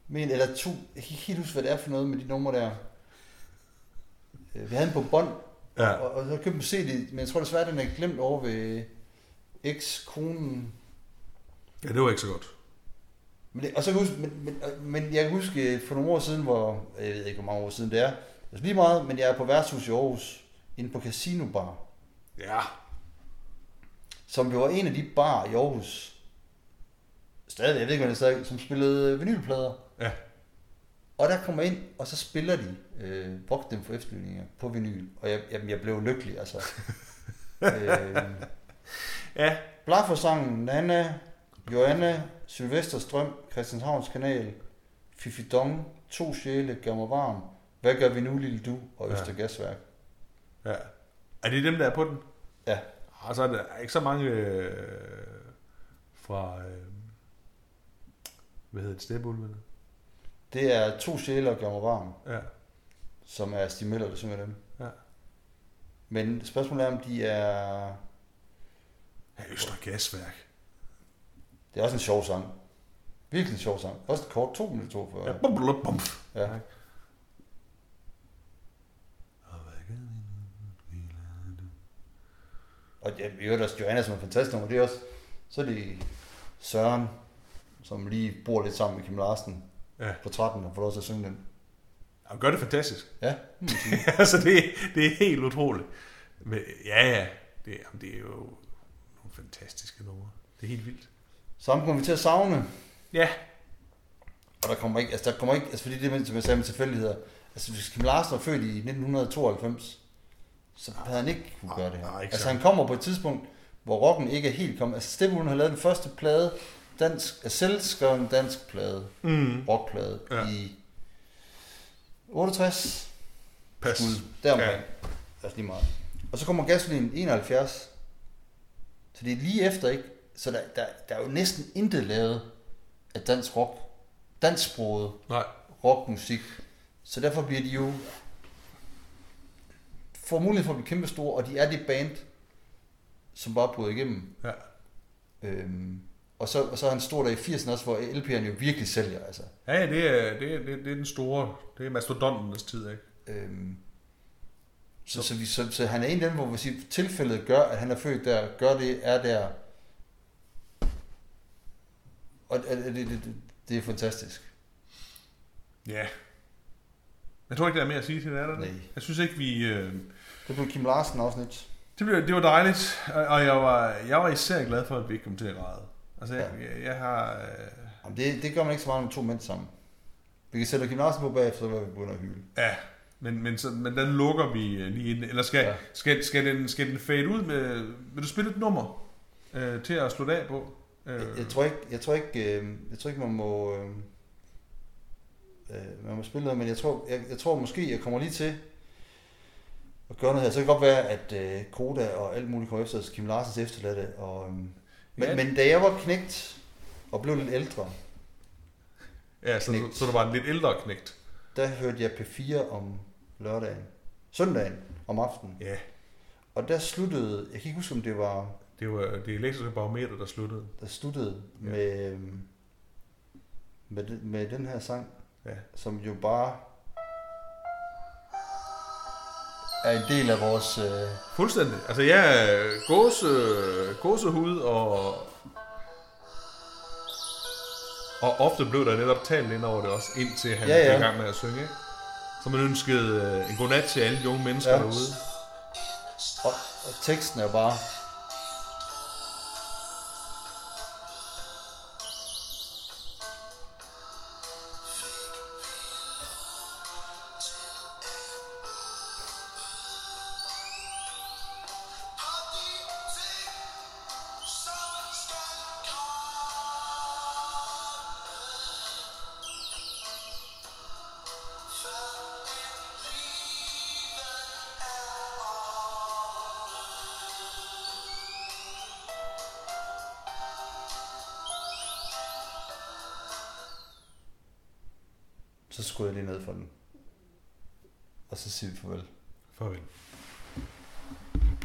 men, eller to, jeg kan ikke helt huske, hvad det er for noget med de numre der. Øh, Vi havde den på bånd, Ja. og, og så købte en CD, men jeg tror desværre, den er glemt over ved ekskonen. ja, det var ikke så godt. Men, det, og så kan jeg huske, men, men, men jeg kan huske for nogle år siden, hvor, jeg ved ikke, hvor mange år siden det er, altså lige meget, men jeg er på værtshus i Aarhus, inde på Casino Bar, Ja. som jo var en af de bar i Aarhus, stadig, jeg ved ikke, hvad det er, som spillede vinylplader. Ja. Og der kommer ind, og så spiller de øh, Vogt dem for efterlysninger på vinyl. Og jeg, jamen, jeg blev lykkelig, altså. øh, Ja. Blaffer-sangen, Nana, Joanna, Sylvester Strøm, Christianshavns Kanal, Fifi Dong, To Sjæle, Gør mig varm, Hvad gør vi nu, lille du, og Ja. Øster Gasværk. Ja. Er det dem, der er på den? Ja. Og så er der ikke så mange øh, fra, øh, hvad hedder det, Stepulvene? Det er To Sjæle og Gør mig varm, Ja. som er Stig Møller, der synger dem. Ja. Men spørgsmålet er, om de er... Ja, Øster Gasværk. Det er også en sjov sang. Virkelig en sjov sang. Også kort, to minutter to for. Ja, bum, bum, bum. Ja. Og ja, i øvrigt også Johanna, som er fantastisk nummer, det er også, så er det Søren, som lige bor lidt sammen med Kim Larsen Ja. på 13 og får lov til at synge den. Han gør det fantastisk. Ja, sige. altså, det, det er helt utroligt. Men, ja, ja. Det, jamen, det er jo nogle fantastiske numre. Det er helt vildt. Ham kommer vi til at savne, Ja. og der kommer ikke, altså der kommer ikke, altså fordi det er, som jeg sagde med tilfældigheder, altså hvis Kim Larsen var født i 1992, så havde han ikke kunne gøre det her. Nej, altså så. han kommer på et tidspunkt, hvor rocken ikke er helt kommet. Altså Stephen har lavet den første plade, dansk, selvskreven dansk plade, Mm. rockplade, Ja. i 68, Pas. skud, deromkring. Ja. Altså lige meget. Og så kommer Gasolin 71, så det er lige efter, ikke? Så der, der, der er jo næsten intet lavet af dansk rock, dansksproget Nej. rockmusik. Så derfor bliver de jo får mulighed for at blive kæmpe store, og de er det band, som bare bryder igennem. Ja. Øhm, og, så, og så er han stor der i 80'erne også, hvor LP'erne jo virkelig sælger. Altså. Ja, ja, det er, det, er, det, er, det er den store, det er mastodonternes tid, ikke? Øhm, så, så, vi, så, så han er en af dem, hvor vi siger, tilfældet gør, at han er født der, gør det, er der. Og det, det, det, det, er fantastisk. Ja. Jeg tror ikke, der er mere at sige til det, er der det? Nej. Jeg synes ikke, vi... Øh, Det blev Kim Larsen afsnit. det, blev, det var dejligt, og, og jeg, var, jeg var især glad for, at vi ikke kom til at græde. Altså, jeg, jeg, jeg har... Øh, Jamen, det, det gør man ikke så meget med to mænd sammen. Vi kan sætte Kim Larsen på bagefter, så vil vi begynde at hylde. ja, men, men, så, men den lukker vi øh, lige ind. Eller skal, ja. Ja. skal, skal, den, skal den fade ud med... Vil du spille et nummer øh, til at slutte af på? Øh, Jeg, jeg tror ikke, jeg tror ikke, øh, jeg tror ikke man må, øh, øh, man må spille noget, men jeg tror, jeg, jeg tror måske, jeg kommer lige til at gøre noget her. Så kan det godt være, at øh, Koda og alt muligt kommer efter Kim Larsens efterladte. Og, øh, men, Ja. men da jeg var knægt og blev lidt ældre, ja, så, så, knægt. så du var en lidt ældre knægt. der hørte jeg P4 om lørdagen. Søndagen om aftenen. Ja, Og der sluttede, jeg kan ikke huske, om det var, det var det elektriske barometer, der sluttede. der sluttede Ja. med, med, den- med den her sang, Ja. som jo bare er en del af vores... Øh, Fuldstændig. Altså, jeg er gåse, gåsehud, og, og ofte blev der netop talt ind over det også, indtil han Ja, ja. ja, ja. i gang med at synge. ikke? Så man ønskede øh, en godnat til alle de unge mennesker Ja. ja. derude. og, og teksten er bare... siger vi farvel. Farvel.